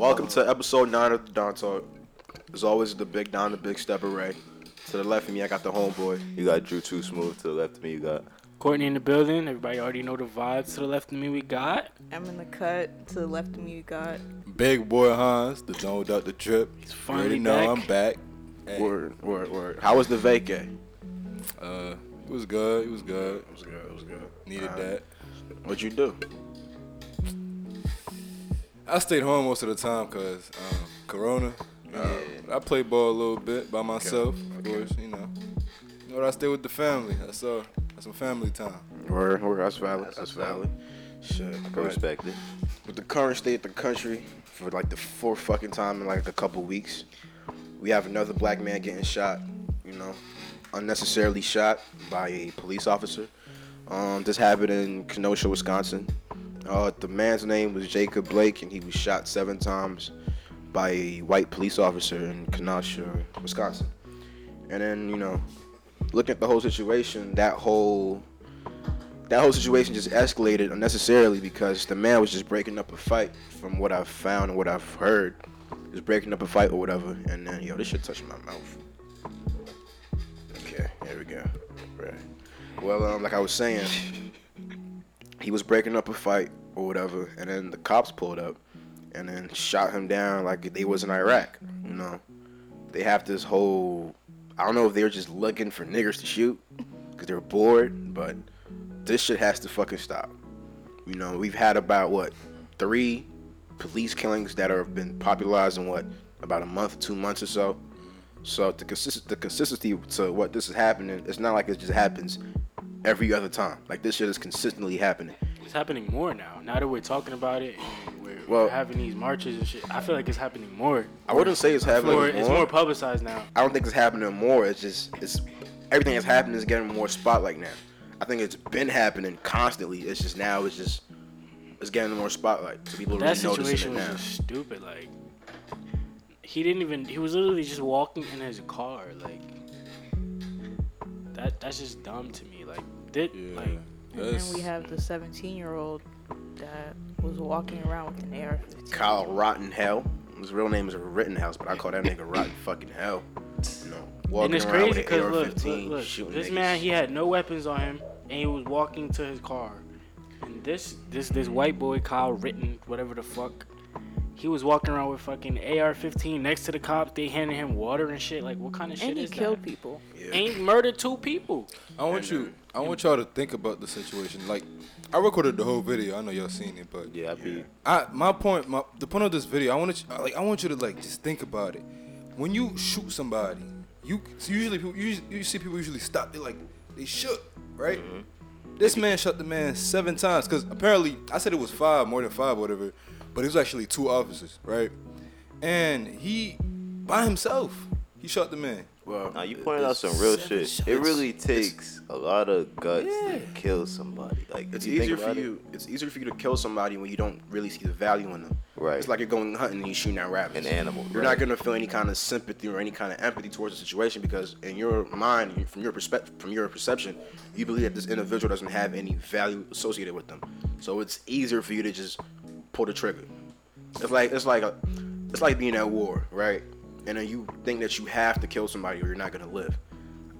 Welcome to episode nine of the Don Talk. As always, the big Don, the big stepper Ray. To the left of me, I got the homeboy. You got Drew Too Smooth to the left of me. You got Courtney in the building. Everybody already know the vibes. To the left of me, we got. I'm in the cut. To the left of me, you got. Big boy Hans, the zone without the drip. He's You finally already know back. I'm back. Hey, Word, word, word. How was the vacay? uh, it was good. It was good. It was good. It was good. Needed Uh, that. What'd you do? I stayed home most of the time cause um, Corona. Uh, I played ball a little bit by myself, of course. You know, But I stay with the family. That's all. That's some family time. Word, word. That's valid. That's That's what's up. valid. Shit. I but can respect it. With the current state of the country, for like the fourth fucking time in like a couple weeks, we have another black man getting shot. You know, unnecessarily shot by a police officer. Um, this happened in Kenosha, Wisconsin. Uh, the man's name was Jacob Blake, and he was shot seven times by a white police officer in Kenosha, Wisconsin. And then, you know, looking at the whole situation, that whole that whole situation just escalated unnecessarily because the man was just breaking up a fight from what I've found and what I've heard. Just breaking up a fight or whatever. And then, yo, this shit touched my mouth. Okay, here we go. Right. Well, um, like I was saying, he was breaking up a fight or whatever, and then the cops pulled up and then shot him down like they was in Iraq. You know, they have this whole. I don't know if they were just looking for niggers to shoot because they were bored, but this shit has to fucking stop. You know, we've had about what three police killings that have been popularized in what about a month, two months or so. So the consist the consistency to what this is happening, it's not like it just happens every other time. Like this shit is consistently happening. It's happening more now. Now that we're talking about it, we're, Well- we're having these marches and shit. I feel like it's happening more. I wouldn't say it's happening More, it's more publicized now. I don't think it's happening more. It's just it's everything that's happening is getting more spotlight now. I think it's been happening constantly. It's just now it's just it's getting more spotlight. So people That really situation it was just stupid. Like he didn't even. He was literally just walking in his car. Like that. That's just dumb to me. Like did Yeah. like And That's- then we have the 17 year old that was walking around with an AR 15. Kyle Rotten Hell. His real name is Rittenhouse, but I call that nigga Rotten fucking Hell. You know, and it's around crazy because look, look, AR-15, look, shooting this niggas. man he had no weapons on him and he was walking to his car, and this this this white boy Kyle Ritten whatever the fuck, he was walking around with fucking AR-15 next to the cops. They handed him water and shit. Like what kind of shit And he killed people. Yeah. And he murdered two people. I want you. I want y'all to think about the situation. Like, I recorded the whole video. I know y'all seen it, but Yeah, I be. I my point, my the point of this video, I want to like I want you to like just think about it. When you shoot somebody, you so usually people you, you see people usually stop. They like they shook, right? Mm-hmm. This man shot the man seven times because apparently I said it was five, more than five, whatever, but it was actually two officers, right? And he by himself, he shot the man. Well, Now you pointed out some real shit. shots. It really takes a lot of guts Yeah. to kill somebody. Like it's if you think easier for about it, you. It's easier for you to kill somebody when you don't really see the value in them. Right. It's like you're going hunting and you're shooting at rabbits. An animal, You're right. not gonna feel any kind of sympathy or any kind of empathy towards the situation because in your mind, from your perspective, from your perception, you believe that this individual doesn't have any value associated with them. So it's easier for you to just pull the trigger. It's like it's like a, it's like being at war, right? And then you think that you have to kill somebody or you're not gonna live.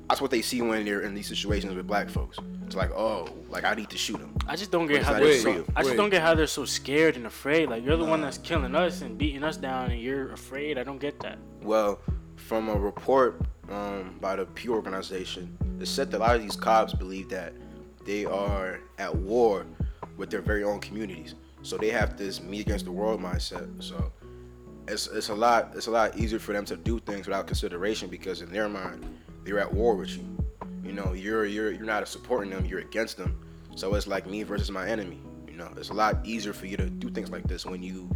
That's what they see when they're in these situations with black folks. It's like, oh, like I need to shoot him. I just don't get What how is they're so. I just don't get how they're so scared and afraid. Like you're the one that's killing us and beating us down, and you're afraid. I don't get that. Well, from a report um, by the Pew organization, it said that a lot of these cops believe that they are at war with their very own communities. So they have this me against the world mindset. So it's, it's a lot it's a lot easier for them to do things without consideration because in their mind they're at war with you. You know, you're you're you're not supporting them, you're against them. So it's like me versus my enemy. You know, it's a lot easier for you to do things like this when you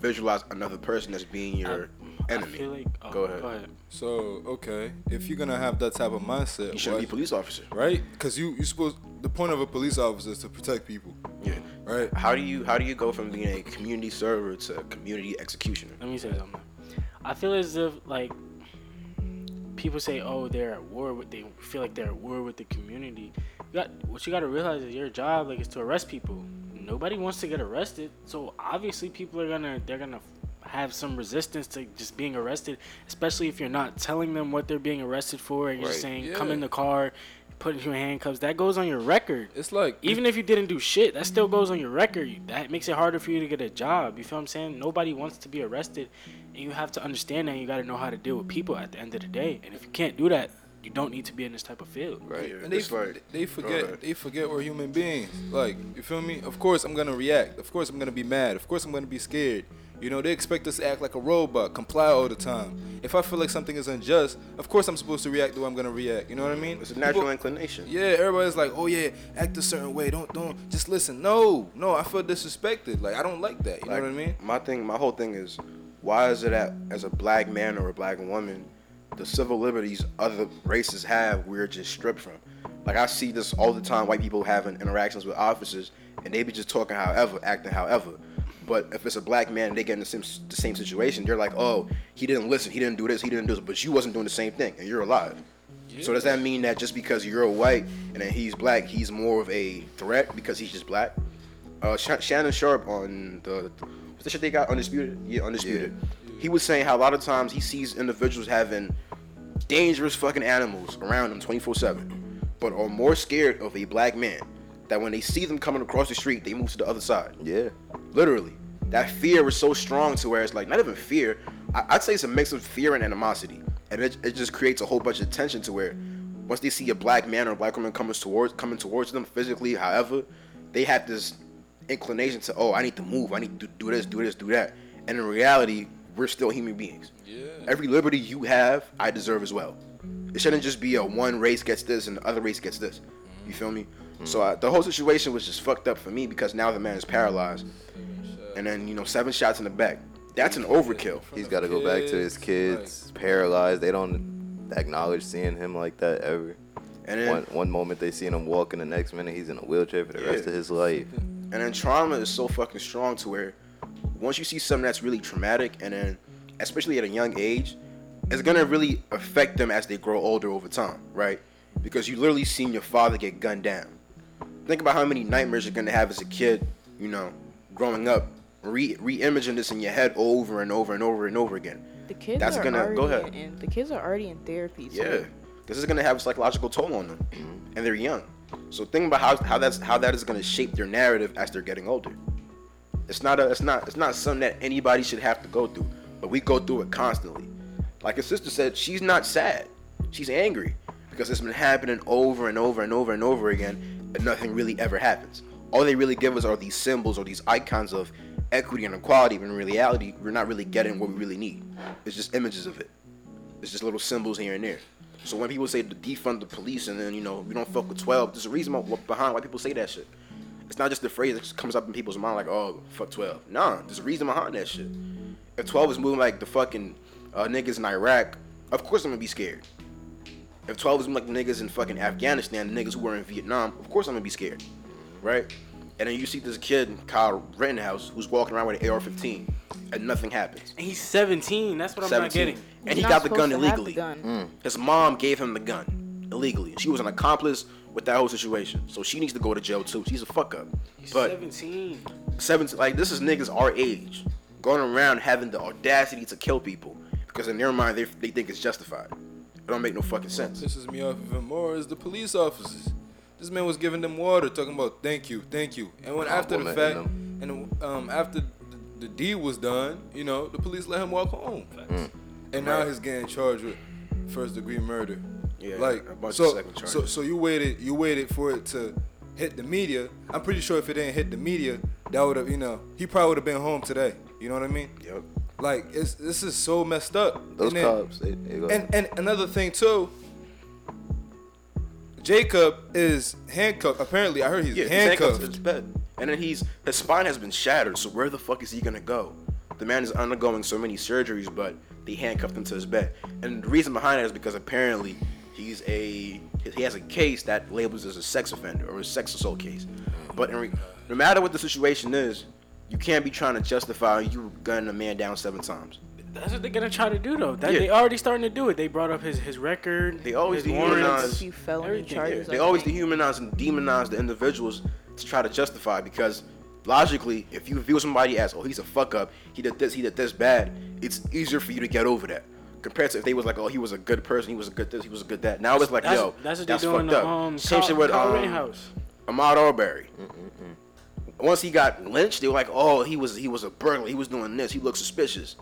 visualize another person as being your I enemy. feel like oh, Go ahead. Go ahead. So okay, if you're gonna have that type of mindset, You shouldn't be a police officer. right? Because you you supposed the point of a police officer is to protect people, Yeah. Right? How do you how do you go from being a community server to a community executioner? Let me say something. I feel as if like people say, "Oh, they're at war with." They feel like they're at war with the community. You got what you got to realize is your job like is to arrest people. Nobody wants to get arrested, so obviously people are gonna they're gonna have some resistance to just being arrested, especially if you're not telling them what they're being arrested for and you're Right. saying come in the car, put you in handcuffs. That goes on your record. It's like Even if you didn't do shit, that still goes on your record. That makes it harder for you to get a job. You feel what I'm saying? Nobody wants to be arrested, and you have to understand that. You got to know how to deal with people at the end of the day. And if you can't do that, you don't need to be in this type of field. Right. Yeah, And they, it's like- they forget ahead. they forget we're human beings. Like, you feel me? Of course I'm gonna react. Of course I'm gonna be mad. Of course I'm gonna be scared. You know, they expect us to act like a robot, comply all the time. If I feel like something is unjust, of course I'm supposed to react the way I'm gonna react. You know what I mean? It's a natural People- inclination. yeah, everybody's like, oh yeah, act a certain way. Don't don't just listen. No, no, I feel disrespected. Like I don't like that. You Like, know what I mean? My thing, my whole thing is, why is it that as a black man or a black woman, the civil liberties other races have, we're just stripped from? Like I see this all the time. White people having interactions with officers, and they be just talking however, acting however. But if it's a black man and they get in the same the same situation, they're like, oh, he didn't listen, he didn't do this, he didn't do this, but you wasn't doing the same thing, and you're alive. So does that mean that just because you're white and then he's black, he's more of a threat because he's just black? Uh, Sh- Shannon Sharpe on the what's the shit they got undisputed? Yeah, undisputed. He was saying how a lot of times he sees individuals having dangerous fucking animals around them 24 seven, but are more scared of a black man that when they see them coming across the street, they move to the other side. Yeah. Literally, that fear was so strong to where it's like not even fear. I- I'd say it's a mix of fear and animosity, and it, it just creates a whole bunch of tension to where once they see a black man or a black woman coming towards coming towards them physically, however, they have this inclination to oh I need to move, I need to do this, do this, do that, and in reality, we're still human beings. Yeah. Every liberty you have, I deserve as well. It shouldn't just be a one race gets this and the other race gets this. You feel me? So uh, the whole situation was just fucked up for me because now the man is paralyzed, and then you know seven shots in the back. That's an overkill. He's got to go back to his kids, paralyzed. They don't acknowledge seeing him like that ever. And then One one moment they see him walking, the next minute he's in a wheelchair for the rest of his life. And then trauma is so fucking strong to where once you see something that's really traumatic, and then especially at a young age, it's gonna really affect them as they grow older over time, right? Because you literally seen your father get gunned down. Think about how many nightmares you're gonna have as a kid, you know, growing up, re re-imaging this in your head over and over and over and over again. The kids That's are gonna- already go ahead. In, the kids are already in therapy. So Yeah, because it's gonna have a psychological toll on them, and they're young. So think about how, how that's how that is gonna shape their narrative as they're getting older. It's not a it's not it's not something that anybody should have to go through, but we go through it constantly. Like his sister said, she's not sad, she's angry because it's been happening over and over and over and over again, nothing really ever happens. All they really give us are these symbols or these icons of equity and equality, when in reality, we're not really getting what we really need. It's just images of it. It's just little symbols here and there. So when people say to defund the police and then you know we don't fuck with 12, there's a reason behind why people say that shit. It's not just the phrase that comes up in people's mind like oh fuck 12. Nah, there's a reason behind that shit. If 12 is moving like the fucking uh, niggas in Iraq, of course I'm gonna be scared. If 12 is moving like the niggas in fucking Afghanistan, the niggas who were in Vietnam, of course I'm gonna be scared, right? And then you see this kid, Kyle Rittenhouse, who's walking around with an AR-15, and nothing happens. And he's 17. That's what I'm not 17. getting. And He's he got the gun to have the illegally. gun. Mm. His mom gave him the gun illegally. She was an accomplice with that whole situation. So she needs to go to jail too. She's a fuck up. He's But 17. 17, like this is niggas our age going around having the audacity to kill people because in their mind they, they think it's justified. It don't make no fucking sense. pisses me off even more is the police officers. This man was giving them water, talking about thank you, thank you. And when after the fact, and um, after the, the deed was done, you know, the police let him walk home. And now he's getting charged with first degree murder. Yeah, like a bunch so, of second so, so you waited, you waited for it to hit the media. I'm pretty sure if it didn't hit the media, that would have, you know, he probably would have been home today. You know what I mean? Yep. Like it's this is so messed up. Those And then- cops, they, they and and another thing too, Jacob is handcuffed. Apparently, I heard he's Yeah, he's handcuffed handcuffed. to his bed. And then he's his spine has been shattered. So where the fuck is he gonna go? The man is undergoing so many surgeries, but they handcuffed him to his bed. And the reason behind it is because apparently he's a he has a case that labels as a sex offender or a sex assault case. But in re, no matter what the situation is, you can't be trying to justify you gunning a man down seven times. That's what they're gonna try to do though. That, Yeah. They already starting to do it. They brought up his his record. They always dehumanize- warrants. A few felony everything, charges. They always dehumanize and demonize the individuals to try to justify because logically, if you view somebody as, oh, he's a fuck up, he did this, he did this bad, it's easier for you to get over that. Compared to if they was like, oh, he was a good person, he was a good this, he was a good that. Now it's like, That's, yo, that's what that's doing. fucked The, up. um, Same shit with Kyle um, Rittenhouse. Ahmaud Arbery. Once he got lynched, they were like, "Oh, he was he was a burglar. He was doing this. He looked suspicious."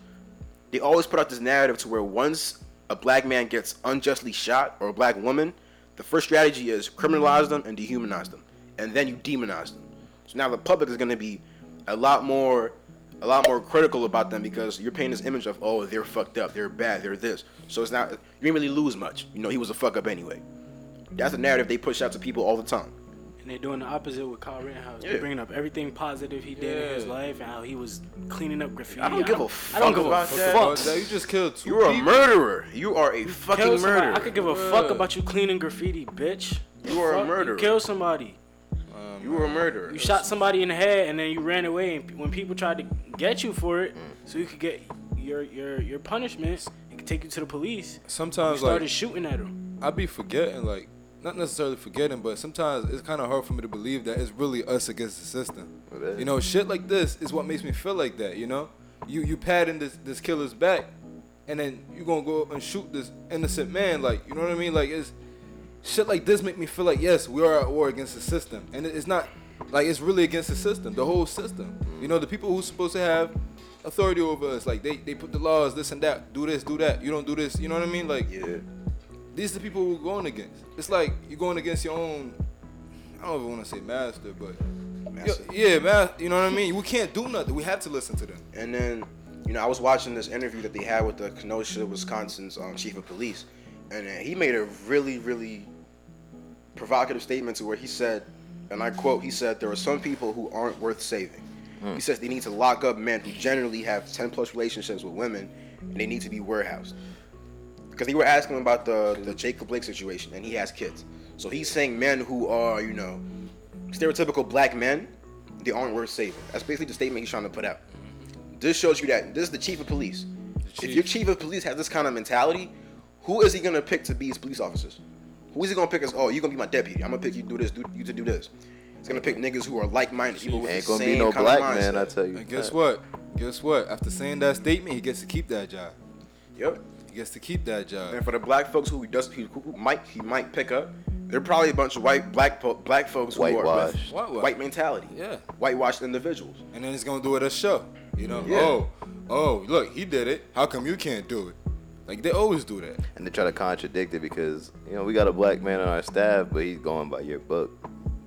They always put out this narrative to where once a black man gets unjustly shot or a black woman, the first strategy is criminalize them and dehumanize them, and then you demonize them. So now the public is going to be a lot more a lot more critical about them because you're painting this image of oh they're fucked up, they're bad, they're this. So it's not you didn't really lose much. You know he was a fuck up anyway. That's the narrative they push out to people all the time. And they're doing the opposite with Kyle Rittenhouse. Yeah. They're bringing up everything positive he did in his life and how he was cleaning up graffiti. I don't give a fuck I don't give about a that. fuck. Fuck that, you just killed two You're a murderer. You are a fucking Kill somebody. murderer. I could give a Bruh. fuck about you cleaning graffiti, bitch. You are a murderer. You killed somebody. Um, You were a murderer. You shot somebody in the head and then you ran away. And when people tried to get you for it, Mm. so you could get your your your punishment, it could take you to the police. You Sometimes started like shooting at him. I'd be forgetting, like not necessarily forgetting, but sometimes it's kind of hard for me to believe that it's really us against the system. You know, shit like this is what makes me feel like that. You know, you you patting this this killer's back, and then you gonna go and shoot this innocent man. Like you know what I mean? Like it's shit like this make me feel like yes, we are at war against the system, and it's not like it's really against the system, the whole system. You know, the people who's supposed to have authority over us, like they they put the laws, this and that, do this, do that. You don't do this. You know what I mean? Like Yeah. These are the people we're going against. It's like you're going against your own. I don't even want to say master, but Master. Yeah, yeah, man. You know what I mean? We can't do nothing. We have to listen to them. And then, you know, I was watching this interview that they had with the Kenosha, Wisconsin's um, chief of police, and uh, he made a really, really provocative statement to where he said, and I quote, he said, "There are some people who aren't worth saving." He says they need to lock up men who generally have 10 plus relationships with women, and they need to be warehoused. Because they were asking him about the the Jacob Blake situation, and he has kids. So he's saying men who are, you know, stereotypical black men, they aren't worth saving. That's basically the statement he's trying to put out. This shows you that this is the chief of police. If your chief of police has this kind of mentality, who is he gonna pick to be his police officers? Who is he gonna pick as? Oh, you're gonna be my deputy. I'm gonna pick you to do this, do you to do this. He's gonna pick niggas who are like-minded, people with Ain't the gonna same be no kind black of man, I tell you. And guess that. what? Guess what? After saying that statement, he gets to keep that job. Yep. He gets to keep that job. And for the black folks who he does, who, who might he might pick up, they're probably a bunch of white black po- black folks who are with Whitewashed. White mentality, Yeah. whitewashed individuals. And then he's gonna do it at a show. You know? Yeah. Oh, oh, look, he did it. How come you can't do it? Like they always do that. And they try to contradict it because you know we got a black man on our staff, but he's going by your book,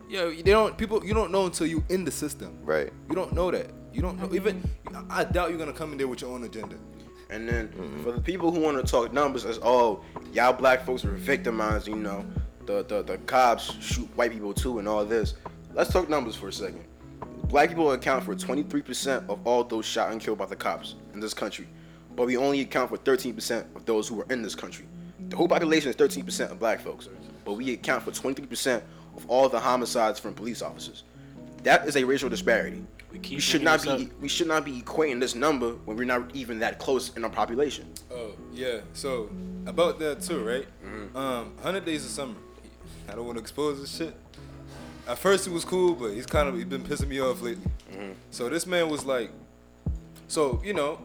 Yeah, they don't. People, you don't know until you in the system. right? You don't know that. You don't know. Even I doubt you're gonna come in there with your own agenda. And then mm-hmm. for the people who want to talk numbers as oh y'all black folks were victimized, you know, the, the the cops shoot white people too and all this. Let's talk numbers for a second. Black people account for 23% of all those shot and killed by the cops in this country, but we only account for 13% of those who are in this country. The whole population is 13% of black folks, but we account for 23% of all the homicides from police officers. That is a racial disparity. We keep We should not be up. we should not be equating this number when we're not even that close in our population. Oh yeah. So about that too, right? Mm-hmm. Um, Hundred Days of Summer. I don't want to expose this shit. At first it was cool, but he's kind of he's been pissing me off lately. Mm-hmm. So this man was like, so you know,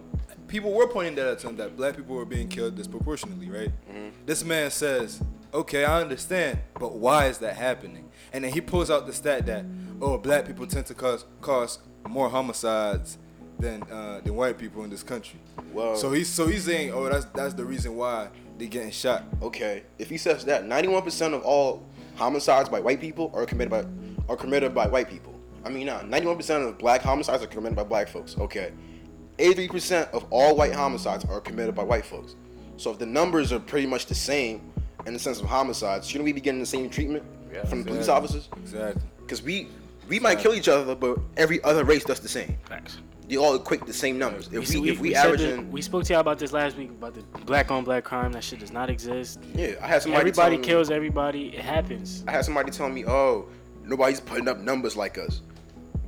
people were pointing that out to him that black people were being killed disproportionately, right? Mm-hmm. This man says, okay, I understand, but why is that happening? And then he pulls out the stat that, oh, black people tend to cause cause more homicides than uh, than white people in this country. Well- so he's so he's saying, oh, that's that's the reason why they're getting shot. Okay, if he says that, 91% of all homicides by white people are committed by are committed by white people. I mean, nah, 91% of black homicides are committed by black folks. Okay, 83% of all white homicides are committed by white folks. So if the numbers are pretty much the same in the sense of homicides, shouldn't we be getting the same treatment from the police officers? Exactly. Because we we might kill each other, but every other race does the same. Facts. They all equate the same numbers. If we, if we, said average that- in, we spoke to y'all about this last week about the black on black crime. That shit does not exist. yeah, I had somebody Everybody tell me- kills everybody. It happens. I had somebody tell me, "Oh, nobody's putting up numbers like us.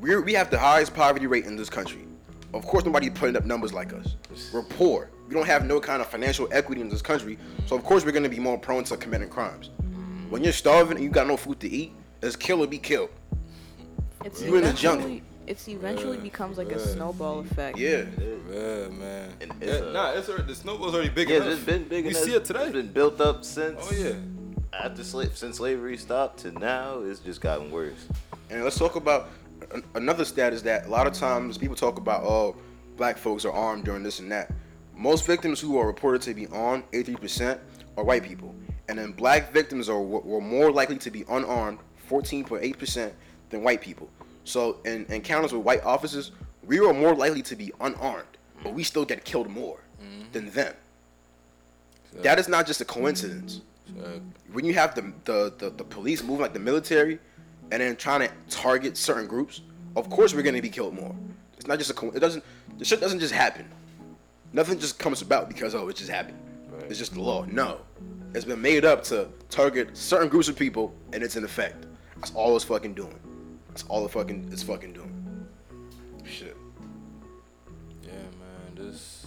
We're we have the highest poverty rate in this country. Of course, nobody's putting up numbers like us. We're poor. We don't have no kind of financial equity in this country. So of course, we're gonna be more prone to committing crimes. When you're starving and you got no food to eat, it's kill or be killed. It's You in the eventually- jungle. it's eventually Yeah, becomes like a snowball effect. Yeah. Yeah, man. And Yeah, it's, uh, nah, it's already, the snowball's already big Yeah, enough. it's been big You enough. see it today. It's been built up since. oh yeah. After slave, since slavery stopped to now, it's just gotten worse. And let's talk about an- another stat is that a lot of times people talk about oh, black folks are armed during this and that. Most victims who are reported to be armed, 83%, are white people, and then black victims are were were more likely to be unarmed, 14.8%, than white people. So in encounters with white officers, we were more likely to be unarmed, but we still get killed more mm-hmm. than them. That is not just a coincidence when you have the, the, the, the police moving like the military and then trying to target certain groups, of course we're gonna be killed more. It's not just a co- it doesn't the shit doesn't just happen. Nothing just comes about because oh it just happened. It's just the law. No. It's been made up to target certain groups of people and it's in effect. That's all it's fucking doing. That's all it fucking it's fucking doing. Shit. yeah, man, this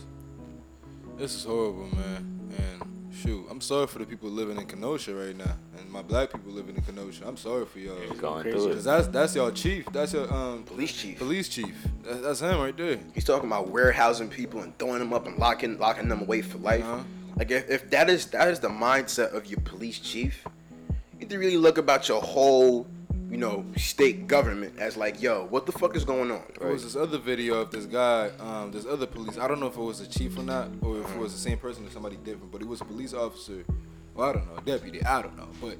this is horrible, man. And shoot, I'm sorry for the people living in Kenosha right now, and my black people living in Kenosha. I'm sorry for y'all. You're Going Crazy. through Cause it. that's that's your chief. That's your um Police chief. police chief. That, that's him right there. He's talking about warehousing people and throwing them up and locking locking them away for life. Uh-huh. Like if, if that is that is the mindset of your police chief, you need to really look about your whole, you know, state government as like, yo, what the fuck is going on? There was this other video of this guy, um, this other police. I don't know if it was a chief or not, or if it was the same person or somebody different. But he was a police officer. Well, I don't know, deputy. I don't know, but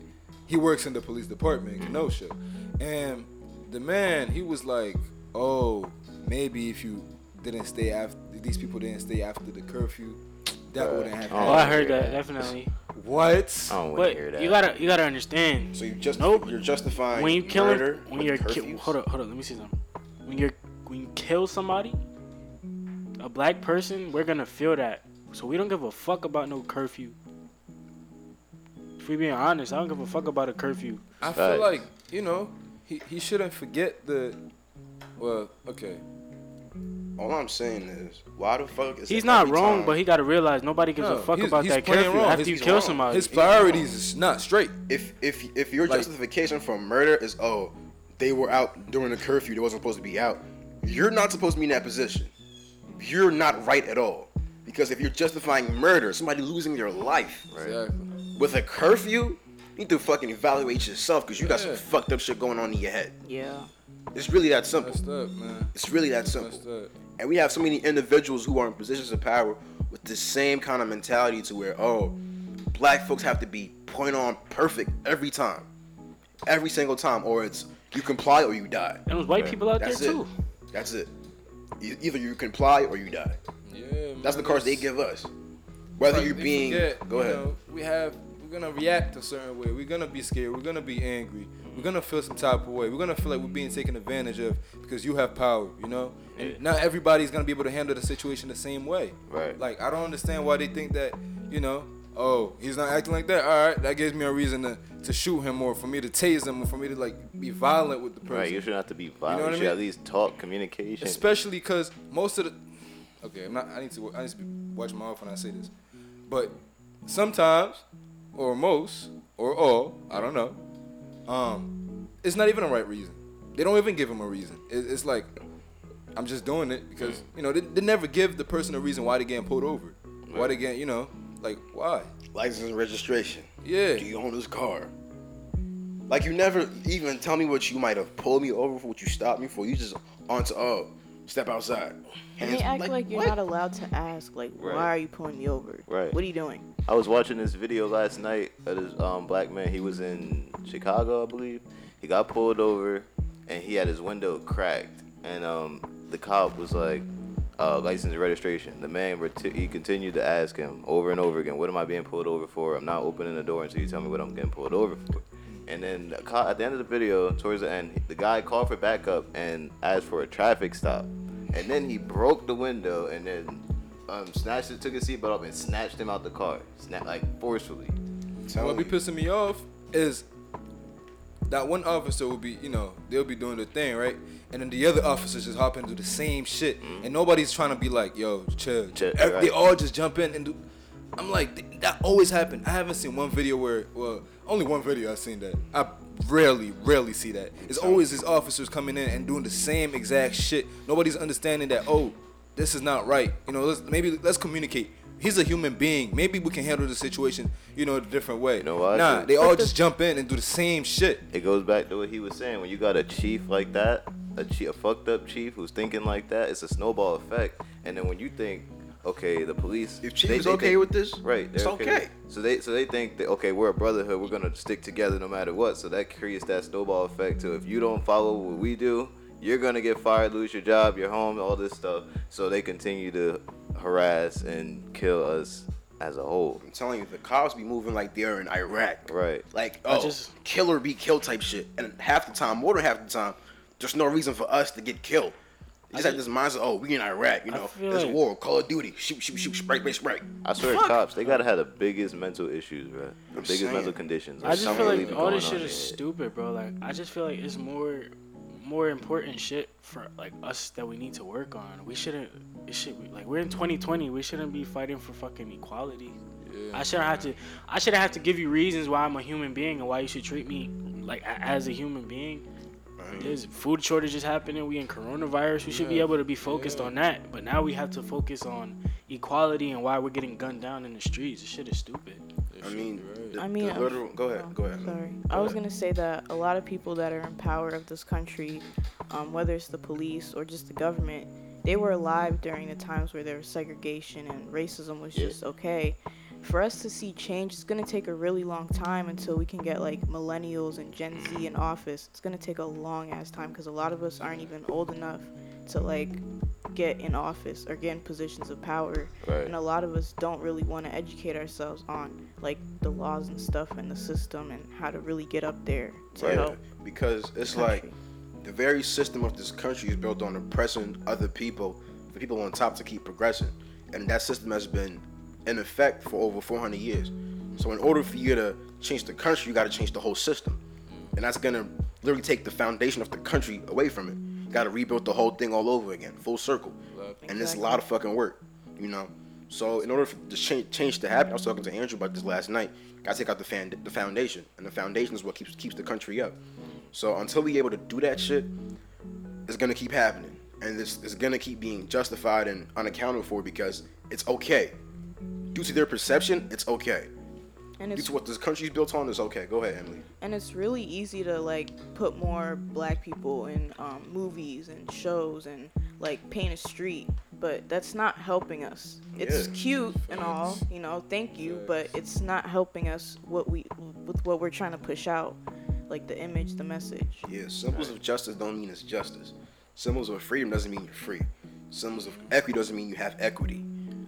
he works in the police department in Kenosha. And the man, he was like, "Oh, maybe if you didn't stay after these people didn't stay after the curfew, that wouldn't happen." Oh, I I heard that that. definitely. What? I don't want But to hear that. you gotta you gotta understand. So you just Nope. you're justifying when you killing murder when you're ki- hold up hold up let me see something. When you're when you kill somebody, a black person, we're gonna feel that. So we don't give a fuck about no curfew. If we being honest, I don't give a fuck about a curfew. I Facts. feel like you know he he shouldn't forget the. Well, okay. All I'm saying is, why the fuck is He's not wrong, time- but he gotta realize nobody gives No, a fuck he's- about he's that curfew wrong. after He's you kill wrong. somebody. His priorities is not straight. if if if your Like- justification for murder is oh they were out during the curfew they wasn't supposed to be out you're not supposed to be in that position you're not right at all because if you're justifying murder somebody losing their life Exactly. with a curfew you need to fucking evaluate yourself because you got some fucked up shit going on in your head Yeah. It's really that simple Messed up, man. it's really that simple Messed up. and we have so many individuals who are in positions of power with the same kind of mentality to where, oh, black folks have to be point on perfect every time. Every single time. Or it's you comply or you die. And there's white people out That's there it. too. That's it. Either you comply or you die. Yeah, That's the man, cards they give us. Whether like, you're being forget, go you ahead. know, we have we're gonna react a certain way. We're gonna be scared. We're gonna be angry. We're gonna feel some type of way. We're gonna feel like we're being taken advantage of because you have power, you know. And Yeah. not everybody's gonna be able to handle the situation the same way. Right. Like I don't understand why they think that, you know. Oh, he's not acting like that. All right, that gives me a reason to, to shoot him or for me to tase him or for me to like be violent with the person. Right, you shouldn't have to be violent. You, what I should mean? at least talk communication. especially because most of the okay i'm not i need to i need to watch my mouth when i say this but sometimes or most or all i don't know um it's not even a right reason. They don't even give him a reason. It, it's like i'm just doing it because you know they, they never give the person a reason why they getting pulled over. Why they getting you know like why? License and registration. yeah. Do you own this car? Like you never even tell me what you might have pulled me over for, what you stopped me for. You just onto oh, step outside. And Hands- they act like, you're what? not allowed to ask, like, Right. why are you pulling me over? Right. What are you doing? I was watching this video last night of this um, black man. He was in Chicago, I believe. He got pulled over, and he had his window cracked. And um, the cop was like, uh, "License and registration." The man reti- he continued to ask him over and over again, "What am I being pulled over for? I'm not opening the door until you tell me what I'm getting pulled over for." And then at the end of the video, towards the end, the guy called for backup and asked for a traffic stop. And then he broke the window and then um, snatched it, took his seatbelt off, and snatched him out the car, Sna- like forcefully. Tell what be pissing me off is that one officer will be, you know, they'll be doing their thing, right? And then the other officers just hop into the same shit, and nobody's trying to be like, "Yo, chill." Mm-hmm. Chill, They right. all just jump in and do. I'm like, that always happened. I haven't seen one video where, well, only one video I've seen that. I rarely, rarely see that. It's always his officers coming in and doing the same exact shit. Nobody's understanding that. Oh, this is not right. You know, let's maybe let's communicate. He's a human being. Maybe we can handle the situation, you know, a different way. You know what? Nah, they all just jump in and do the same shit. It goes back to what he was saying. When you got a chief like that, a, chief, a fucked up chief who's thinking like that, it's a snowball effect. And then when you think, okay, the police, If Chief they- is they okay think- with this, right? it's they're okay. So they so they think that okay, we're a brotherhood. We're gonna stick together no matter what. So that creates that snowball effect. To if you don't follow what we do, you're gonna get fired, lose your job, your home, all this stuff. So they continue to harass and kill us as a whole. I'm telling you, the cops be moving like they're in Iraq. Right. Like, oh, just- kill or be killed type shit. And half the time, more than half the time, there's no reason for us to get killed. They just I have this mindset, oh, we in Iraq, you know, feel there's like- war, Call of Duty, shoot, shoot, shoot, spray, spray, spray. I swear, Fuck. cops they gotta have the biggest mental issues, bro. The I'm biggest saying. mental conditions. I just feel like all this shit is head. stupid, bro. Like I just feel like it's more, more important shit for like us that we need to work on. We shouldn't. It should like we're in 2020. We shouldn't be fighting for fucking equality. I shouldn't have to. I shouldn't have to give you reasons why I'm a human being and why you should treat me like as a human being. There's food shortages happening. We in coronavirus. We should be able to be focused Yeah. on that. But now we have to focus on equality and why we're getting gunned down in the streets. This shit is stupid. I mean, the, I mean, the literal, go ahead, Oh, go ahead. Sorry. Go I was ahead. gonna say that a lot of people that are in power of this country, um, whether it's the police or just the government, they were alive during the times where there was segregation and racism was Yeah. just okay. For us to see change, it's gonna take a really long time until we can get like millennials and Gen Z in office. It's gonna take a long ass time because a lot of us aren't even old enough to like get in office or get in positions of power Right. and a lot of us don't really want to educate ourselves on like the laws and stuff and the system and how to really get up there to Right. help Because it's like the very system of this country is built on oppressing other people, the people on top to keep progressing. And that system has been in effect for over 400 years. So in order for you to change the country, you got to change the whole system. And that's going to literally take the foundation of the country away from it. You got to rebuild the whole thing all over again, full circle. And it's a lot of fucking work, you know. So in order for the change, change to happen, I was talking to Andrew about this last night. Got to take out the fan, the foundation, and the foundation is what keeps keeps the country up. So until we able to do that shit, it's gonna keep happening, and this is gonna keep being justified and unaccounted for because it's okay. Due to their perception, it's okay. and Due it's to what this country's built on, it's okay. Go ahead, Emily. and it's really easy to like put more black people in um, movies and shows and like paint a street but that's not helping us it's Yeah. cute and all you know thank you but it's not helping us what we with what we're trying to push out like the image the message Yeah, symbols of justice don't mean it's justice. Symbols of freedom doesn't mean you're free. Symbols of equity doesn't mean you have equity.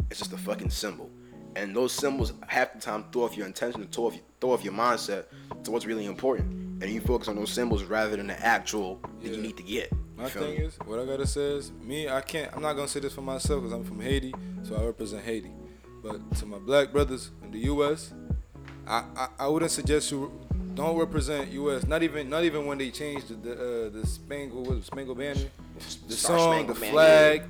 It's just a fucking symbol. And those symbols half the time throw off your intention throw off, throw off your mindset to what's really important. And you focus on those symbols rather than the actual that you need to get. My thing me? is, what I gotta say is, me, I can't. I'm not gonna say this for myself because I'm from Haiti, so I represent Haiti. But to my black brothers in the U.S., I, I, I wouldn't suggest you don't represent U.S. Not even not even when they changed the the, uh, the spangle what was spangle banner, the Star song, Spangled the flag.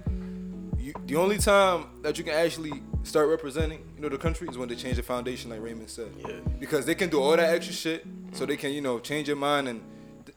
You, the only time that you can actually start representing, you know, the country is when they change the foundation, like Raymond said. Yeah. Because they can do all that extra shit, so they can, you know, change your mind and,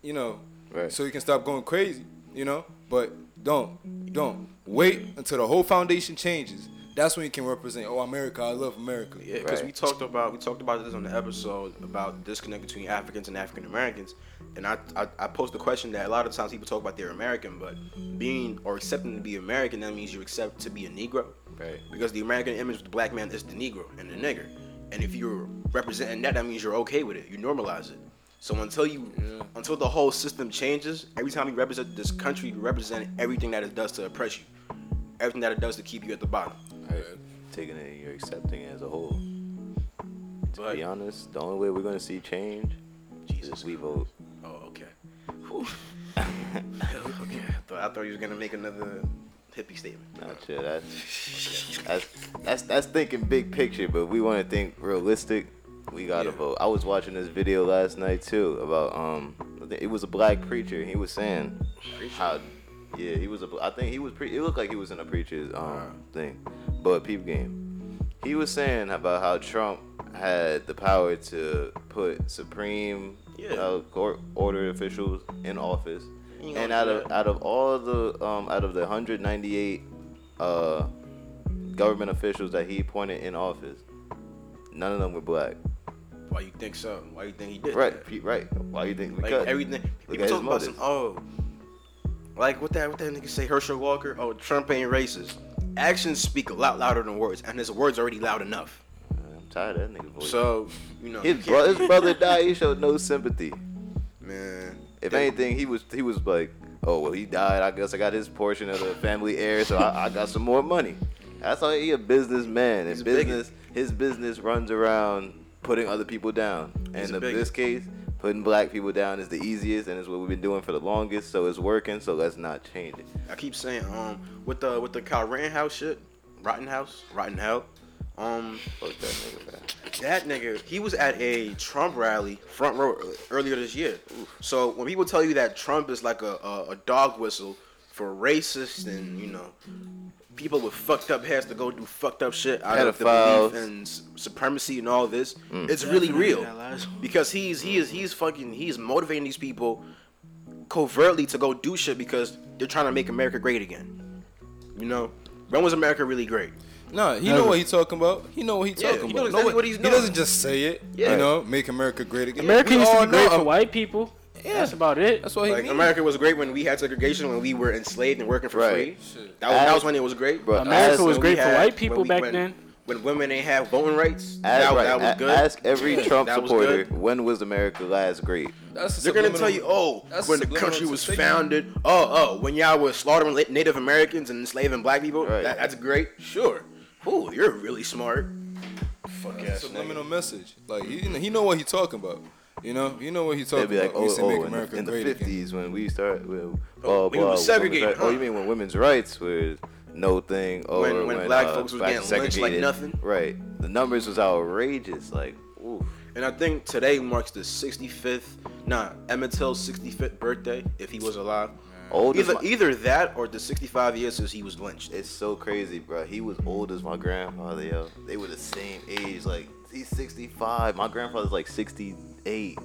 you know, Right. so you can stop going crazy, you know. But don't, don't wait until the whole foundation changes. That's when you can represent. Oh, America, I love America. Yeah, because Right. we talked about we talked about this on the episode about the disconnect between Africans and African Americans, and I, I I posed the question that a lot of times people talk about they're American, but being or accepting to be American that means you accept to be a Negro, Right. Because the American image of the black man is the Negro and the nigger, and if you're representing that, that means you're okay with it. You normalize it. So until you Yeah. until the whole system changes, every time you represent this country, you represent everything that it does to oppress you, everything that it does to keep you at the bottom. Right. Taking it, you're accepting it as a whole. To But be honest, the only way we're gonna see change Jesus, is we vote. Oh, okay. Whew. okay. I thought, I thought you was gonna make another hippie statement. Sure that's that's that's that's thinking big picture, but we want to think realistic. We gotta Yeah. vote. I was watching this video last night too about um, it was a black preacher. He was saying how, yeah, he was a. I think he was pre. It looked like he was in a preacher's um thing, but peep game. He was saying about how Trump had the power to put supreme Yeah. uh, court order officials in office, and out of that. out of all the um out of the 198 uh government officials that he appointed in office, none of them were black. Why you think so? Why you think he did Right, that? right. Why you think? Like Because everything. look People at talk about some. Oh, like what that what that nigga say? Herschel Walker. Oh, Trump ain't racist. Actions speak a lot louder than words, and his words already loud enough. I'm tired of that nigga voice. So you know, his, bro- his brother died. He showed no sympathy. man. If anything, he was he was like, oh well, he died. I guess I got his portion of the family heir, so I, I got some more money. That's how he a businessman. And bigot. business, his business runs around putting other people down. And in this case, putting black people down is the easiest, and it's what we've been doing for the longest. So it's working. So let's not change it. I keep saying um with the with the Kyle Rittenhouse shit, Rotten House, Rotten Hell. Um, Fuck that nigga, man. that nigga, he was at a Trump rally front row earlier this year. So when people tell you that Trump is like a, a, a dog whistle for racists and you know people with fucked up heads to go do fucked up shit out of the Pedophiles. belief and supremacy and all this, it's really real that last one. because he's he is he's fucking he's motivating these people covertly to go do shit because they're trying to make America great again. You know, when was America really great? Nah, he Never. know what he talking about. He know what he Yeah, talking he about. exactly what he's He doesn't just say it. Yeah. You know, make America great again. America We used to be great for white people. Yeah. That's about it. That's what he Like mean. America was great when we had segregation, when we were enslaved and working for Right. free. That was, that was when it was great. Bro, America was great we for had- white people we- back when- then. When women ain't have voting rights, As, that, right, that was good. Ask every Trump supporter when was America last great. That's They're gonna tell you, oh, when the country was statement. founded, oh, oh, when y'all was slaughtering Native Americans and enslaving black people, Right. that, that's great. Sure. Ooh, you're really smart. Fuck ass subliminal nigga. message. Like he, he know what he talking about. You know, you know what he They'd talking be like, about. oh, oh make in the, in the great again. 50s when we start, well, Oh, blah, we blah, was segregated, women's right- Oh, you mean when women's rights were no thing? Or When- when black uh, folks was black getting lynched like nothing? Right. The numbers was outrageous. Like, oof. And I think today marks the 65th, nah, Emmett Till's 65th birthday, if he was alive. Old Either, my- either that or the 65 years since he was lynched. It's so crazy, bro. He was old as my grandfather, yo. They were the same age. Like, he's 65. My grandfather's like 68.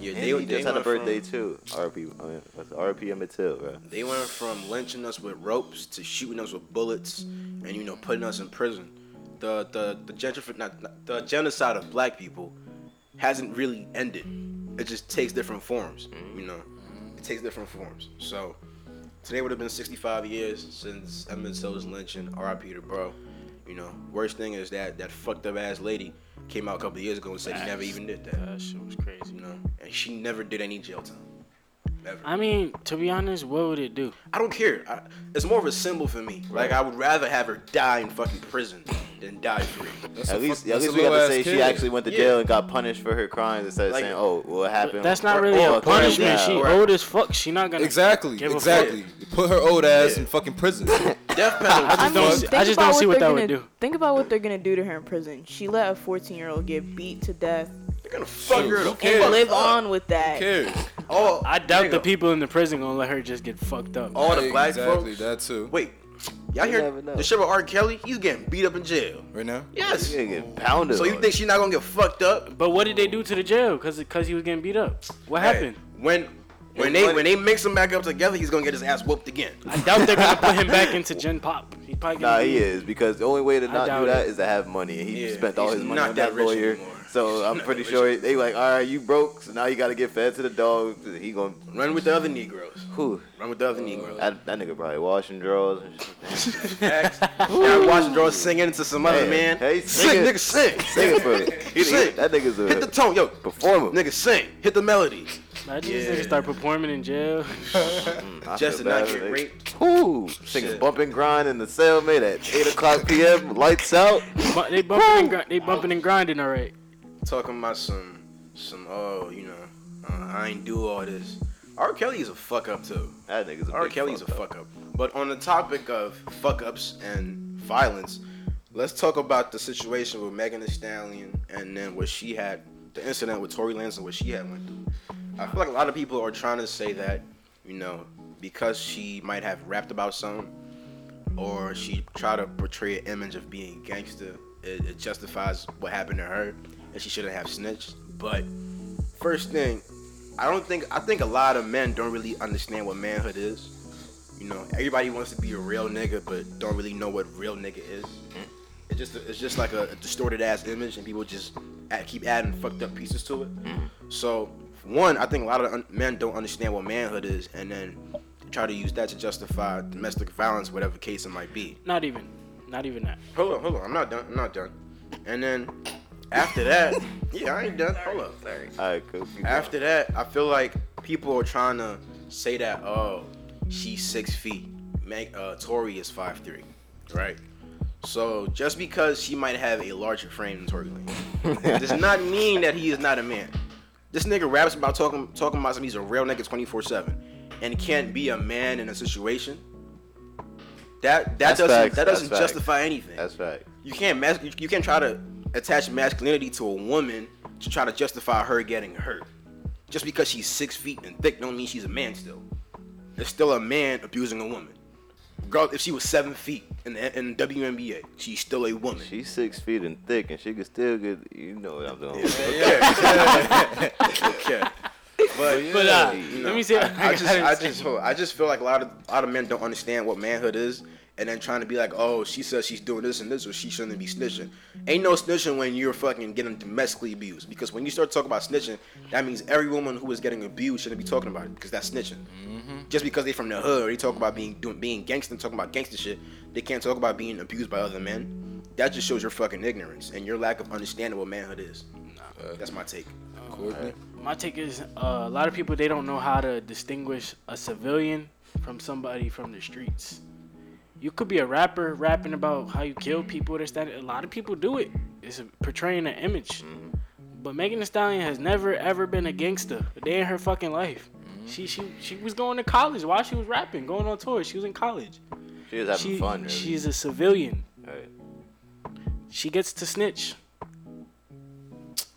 Yeah, they, he they just had a went from- birthday too. RP, I mean, RP bro. They went from lynching us with ropes to shooting us with bullets, and you know putting us in prison. The the the gentrif- not, not- the genocide of black people hasn't really ended. It just takes different forms. Mm-hmm. You know, it takes different forms. So today would have been 65 years since Emmett Till's lynching. R.I.P. to bro. You know, worst thing is that that fucked up ass lady came out a couple of years ago and said he never even did that. That shit was crazy. You know, and she never did any jail time. Never. I mean, to be honest, what would it do? I don't care. I, it's more of a symbol for me. Like I would rather have her die in fucking prison than die free. That's At least, fuck- at least we got to say ass she actually went to Yeah. jail and got punished for her crimes instead of Like- saying, "Oh, what happened?" That's not Or- really or a punishment. down. She Or- old as fuck. She not gonna Exactly, give a exactly. Put her old ass in fucking prison. Death penalty. I I don't see- I just don't see what they're that gonna, do. Think about what they're gonna do to her in prison. She let a 14 year old get beat to death They're gonna fuck her Who cares? and live on with that. Who cares? All, I doubt the people in the prison gonna let her just get fucked up. All the black exactly folks. that too. Wait, y'all You hear never know. the shit with R. Kelly? He's getting beat up in jail. Right now, Yes. You get pounded. So you on. think she's not gonna get fucked up? But what did they do to the jail? Cause, cause he was getting beat up. What Hey, happened? when when they when they mix him back up together, he's gonna get his ass whooped again. I doubt they're gonna put him back into Gen Pop. He probably Nah, gonna he is because the only way to not doubt do that it. is to have money, and he Yeah, spent all he's his money not on that that rich lawyer. anymore. So I'm pretty sure they like, all right, you broke, so now you got to get fed to the dog. He gonna, Run with the other Negroes. whew, Run with the other Negroes. that, that nigga probably washing drawers and shit. Facts. Now watching Draw singing to some other Hey, man. hey, sing, sing it. nigga, sing. Sing it for it. He- he- Sing. that nigga's a Hit the tone, yo. performer. Nigga, sing. Hit the melody. Imagine this Yeah. nigga start performing in jail. Mm, I Just to feel not bad get for the- raped. Whoo, singing Shit. bump and grind in the cellmate at 8 o'clock p.m. Lights out. Bu- they bumping and gri- they bumping and grinding alright. Talking about some, some, oh, you know, uh, I ain't do all this. R. Kelly is a fuck up too. That nigga's a R. Kelly's a fuck up. fuck up. But on the topic of fuck ups and violence, let's talk about the situation with Megan Thee Stallion and then what she had, the incident with Tory Lanez and what she had went through. I feel like a lot of people are trying to say that, you know, because she might have rapped about something or she tried to portray an image of being gangster, it, it justifies what happened to her and she shouldn't have snitched. But first thing, I don't think I think a lot of men don't really understand what manhood is. You know, everybody wants to be a real nigga, but don't really know what real nigga is. Mm. It's just it's just like a, a distorted ass image, and people just add, keep adding fucked up pieces to it. Mm. So one, I think a lot of un- men don't understand what manhood is, and then try to use that to justify domestic violence, whatever case it might be. Not even. Not even that. Hold on, hold on. I'm not done. I'm not done. And then after that, yeah, I ain't done. Hold up. Sorry. All right, cool. After going. that, I feel like people are trying to say that oh, she's six feet. Meg, uh, Tory is five three, right? So just because she might have a larger frame than Tory Lanez does not mean that he is not a man. This nigga raps about talking talking about some he's a real nigga 24 seven, and can't be a man in a situation. That that That's doesn't facts, that that's doesn't facts. justify anything. That's right. You can't mas- you, you can't try to attach masculinity to a woman to try to justify her getting hurt. Just because she's six feet and thick don't mean she's a man still. There's still a man abusing a woman. Girl, if she was seven feet in the in WNBA, she's still a woman. She's six feet and thick, and she could still get. You know what I'm doing. Yeah, okay. But, But uh, you know, let me say. I, I just, I just, I just feel like a lot of, a lot of men don't understand what manhood is, and then trying to be like, oh, she says she's doing this and this, or she shouldn't be snitching. Ain't no snitching when you're fucking getting domestically abused, because when you start talking about snitching, that means every woman who is getting abused shouldn't be talking about it, because that's snitching. Just because they're from the hood, or they talk about being doing being gangster, talking about gangster shit, they can't talk about being abused by other men. That just shows your fucking ignorance and your lack of understanding what manhood is. Nah, That's my take. Courtney? My take is uh, a lot of people they don't know how to distinguish a civilian from somebody from the streets. You could be a rapper rapping about how you kill people. This that. A lot of people do it. It's portraying an image. But Megan Thee Stallion has never ever been a gangster a day in her fucking life. She she she was going to college while she was rapping, going on tour. She was in college. She was having She, fun. Really. She's a civilian. Right. She gets to snitch.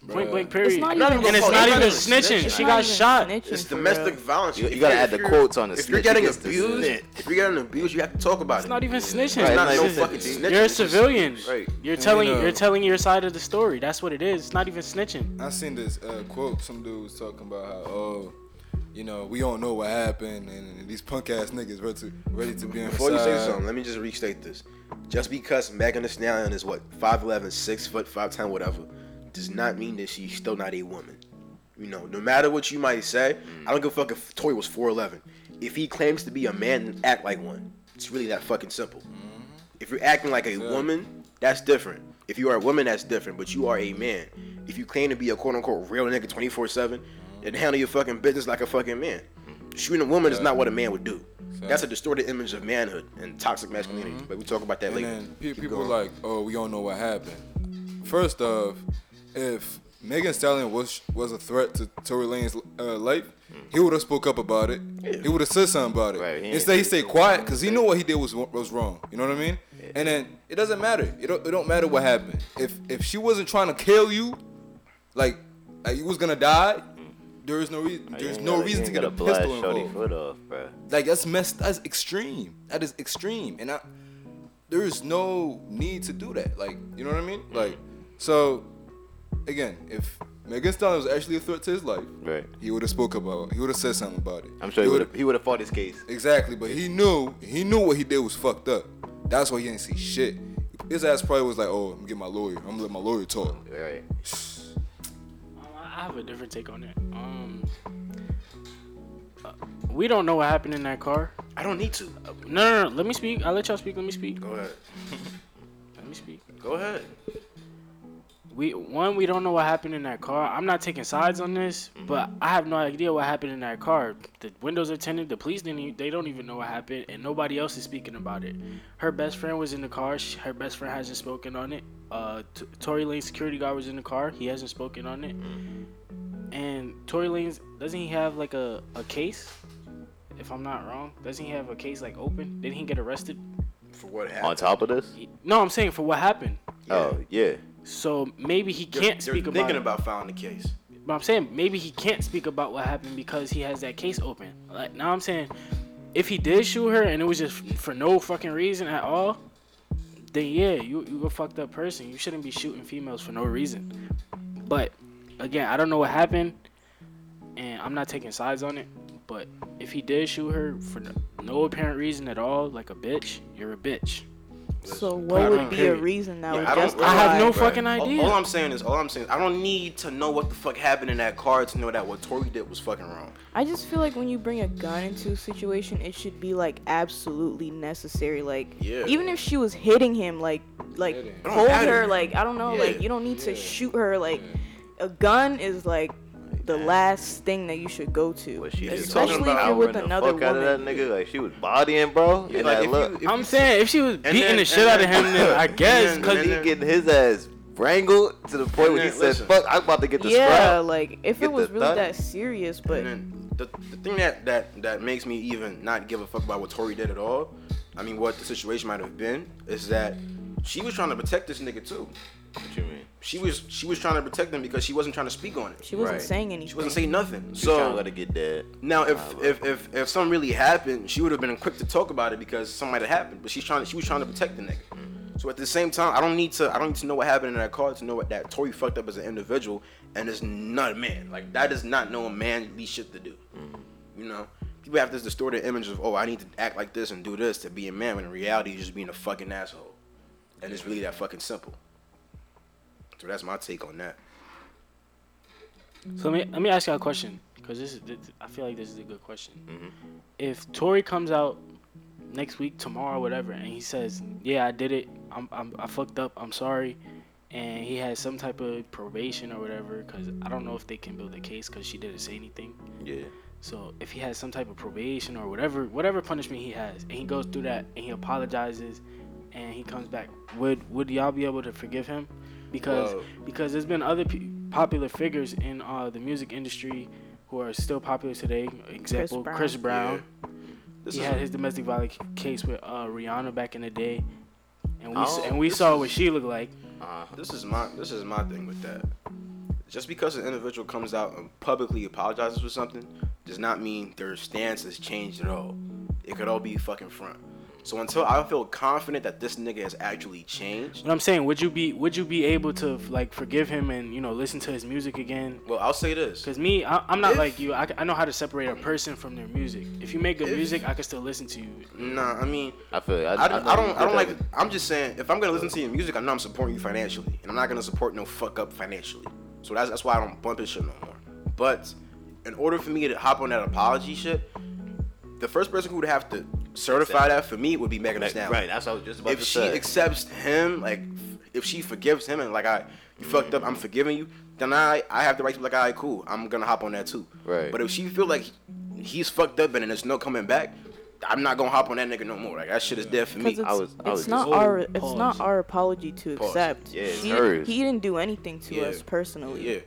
Point blank period. not and even- it's it's not not even even snitching. snitching. She got shot. It's domestic real. violence. You- you gotta add the quotes on the If you're getting abused, snitch. if you're getting abused, you have to talk about it. It's not even snitching. Right, It's not no not fucking snitching. snitching. You're a civilian. Right. You're telling know- you're telling your side of the story. That's what it is. It's not even snitching. I seen this uh, quote. Some dude was talking about how, oh, you know, we don't know what happened, and, these punk ass niggas ready to ready to be Before you say something, let me just restate this. Just because Megan Thee Stallion is what 5'11", 6 foot, 5'10", whatever, does not mean that she's still not a woman. You know, no matter what you might say, I don't give a fuck if Tory was 4'11". If he claims to be a man, then act like one. It's really that fucking simple. Mm-hmm. If you're acting like a woman, that's different. If you are a woman, that's different. But you are a man. If you claim to be a quote unquote real nigga 24 7, then handle your fucking business like a fucking man. Mm-hmm. Shooting a woman is not what a man would do. That's a distorted image of manhood and toxic masculinity. Mm-hmm. But we talk about that And later. then pe- people going. like, oh, we don't know what happened. First off, if Megan Stallion was was a threat to Tory Lanez uh, life, he would have spoke up about it. He would have said something about it. Right, he Instead, he stayed quiet because he knew what he did was was wrong. You know what I mean? And then it doesn't matter. It don't, it don't matter what happened. If if she wasn't trying to kill you, like like you was gonna die, there is no reason. There's no gotta- reason to get a pistol involved. foot off, bro. Like that's messed. That's extreme. That is extreme, and I, there is no need to do that. Like you know what I mean? Like so, again, if Megan Stallion was actually a threat to his life, Right. he would have spoke about. it. He would have said something about it. I'm sure he would've- he would have fought his case. Exactly, but he knew he knew what he did was fucked up. That's why he didn't see shit. His ass probably was like, "Oh, I'm gonna get my lawyer. I'm gonna let my lawyer talk." Right. Um, I have a different take on it. Um, uh, we don't know what happened in that car. I don't need to. No, no, no. Let me speak. I'll let y'all speak. Let me speak. Go ahead. Let me speak. Go ahead. We one, we don't know what happened in that car. I'm not taking sides on this, but I have no idea what happened in that car. The windows are tinted. The police didn't. Even, they don't even know what happened, and nobody else is speaking about it. Her best friend was in the car. She, her best friend hasn't spoken on it. Uh, T- Tory Lanez security guard was in the car. He hasn't spoken on it. And Tory Lanez doesn't he have like a, a case? If I'm not wrong, doesn't he have a case like open? Didn't he get arrested? For what happened? On top of this? No, I'm saying for what happened. Oh yeah. So maybe he can't they're speak about thinking it. about filing the case. But I'm saying maybe he can't speak about what happened because he has that case open. Like now I'm saying, if he did shoot her and it was just for no fucking reason at all, then yeah, you you a fucked up person. You shouldn't be shooting females for no reason. But again, I don't know what happened, and I'm not taking sides on it, but if he did shoot her for no apparent reason at all, like a bitch, you're a bitch. So what would be a reason that Yeah, would I don't- justify? I have no Right. fucking idea. All, I'm saying is, all I'm saying is, I don't need to know what the fuck happened in that car to know that what Tory did was fucking wrong. I just feel like when you bring a gun into a situation, it should be like absolutely necessary. Like Yeah. even if she was hitting him, like like Hitting. It don't hold her, like I don't know, Yeah. like you don't need to shoot her. Like a gun is like the last thing that you should go to, What she just especially if about you're with the another fuck out of that woman. nigga. Like she was bodying, bro. Yeah, and like, that if look. you- if I'm you- saying if she was beating then- the shit and out of him, then I guess and Cause because then- he getting his ass wrangled to the point point where he then, said, listen. "Fuck, I'm about to get the Yeah, scrap." like if Get it was the really thud. that serious, but and then the, the thing that, that that makes me even not give a fuck about what Tory did at all, I mean, what the situation might have been, is that she was trying to protect this nigga too. What you mean? She was she was trying to protect them because she wasn't trying to speak on it. she wasn't Right. saying anything. She wasn't saying nothing. She trying to So let it get dead. now, if, if if if something really happened, she would have been quick to talk about it because something might have happened. But she's trying she was trying to protect the nigga. Mm-hmm. So at the same time, I don't need to I don't need to know what happened in that car to know what that Tory fucked up as an individual and is not a man. Like that is not no manly shit to do. Mm-hmm. You know, people have this distorted image of oh I need to act like this and do this to be a man when in reality you're just being a fucking asshole, and it's really that fucking simple. So that's my take on that. So let me let me ask you a question because this is this, I feel like this is a good question. Mm-hmm. If Tory comes out next week, tomorrow, whatever, and he says, "Yeah, I did it. I'm, I'm I fucked up. I'm sorry," and he has some type of probation or whatever, because I don't know if they can build a case because she didn't say anything. Yeah. So if he has some type of probation or whatever whatever punishment he has, and he goes through that and he apologizes, and he comes back, would would y'all be able to forgive him? Because Well- because there's been other pe- popular figures in uh, the music industry who are still popular today. Example, Brown. Chris Brown. This He is had his domestic violence case with uh, Rihanna back in the day, and we s Oh, and we saw is- what she looked like. Uh, this is my this is my thing with that. Just because an individual comes out and publicly apologizes for something does not mean their stance has changed at all. It could all be fucking front. So until I feel confident that this nigga has actually changed, What I'm saying, would you be would you be able to like forgive him and you know listen to his music again? well, I'll say this. Cause me, I, I'm not If- like you. I, I know how to separate a person from their music. If you make good If- music, I can still listen to you. Nah, I mean, I feel. Like, I, I, don't, I don't, I don't like. with- I'm just saying, if I'm gonna listen to your music, I know I'm supporting you financially, and I'm not gonna support no fuck up financially. So that's that's why I don't bump his shit no more. But in order for me to hop on that apology shit, the first person who would have to certify that for me would be Megan Thee Stallion. right. That's what I was just about If to say. If she accepts him, like if she forgives him, and like I, you fucked up, I'm forgiving you, then I I have the right to be like, alright, cool, I'm gonna hop on that too. Right. But if she feel like he's fucked up and there's no coming back, I'm not gonna hop on that nigga no more. Like that shit is dead for me. Because it's, I was- I it's was not our it's not our apology to Pause. accept. Yeah, it's he, hers. he didn't do anything to Yeah. us personally. Yeah.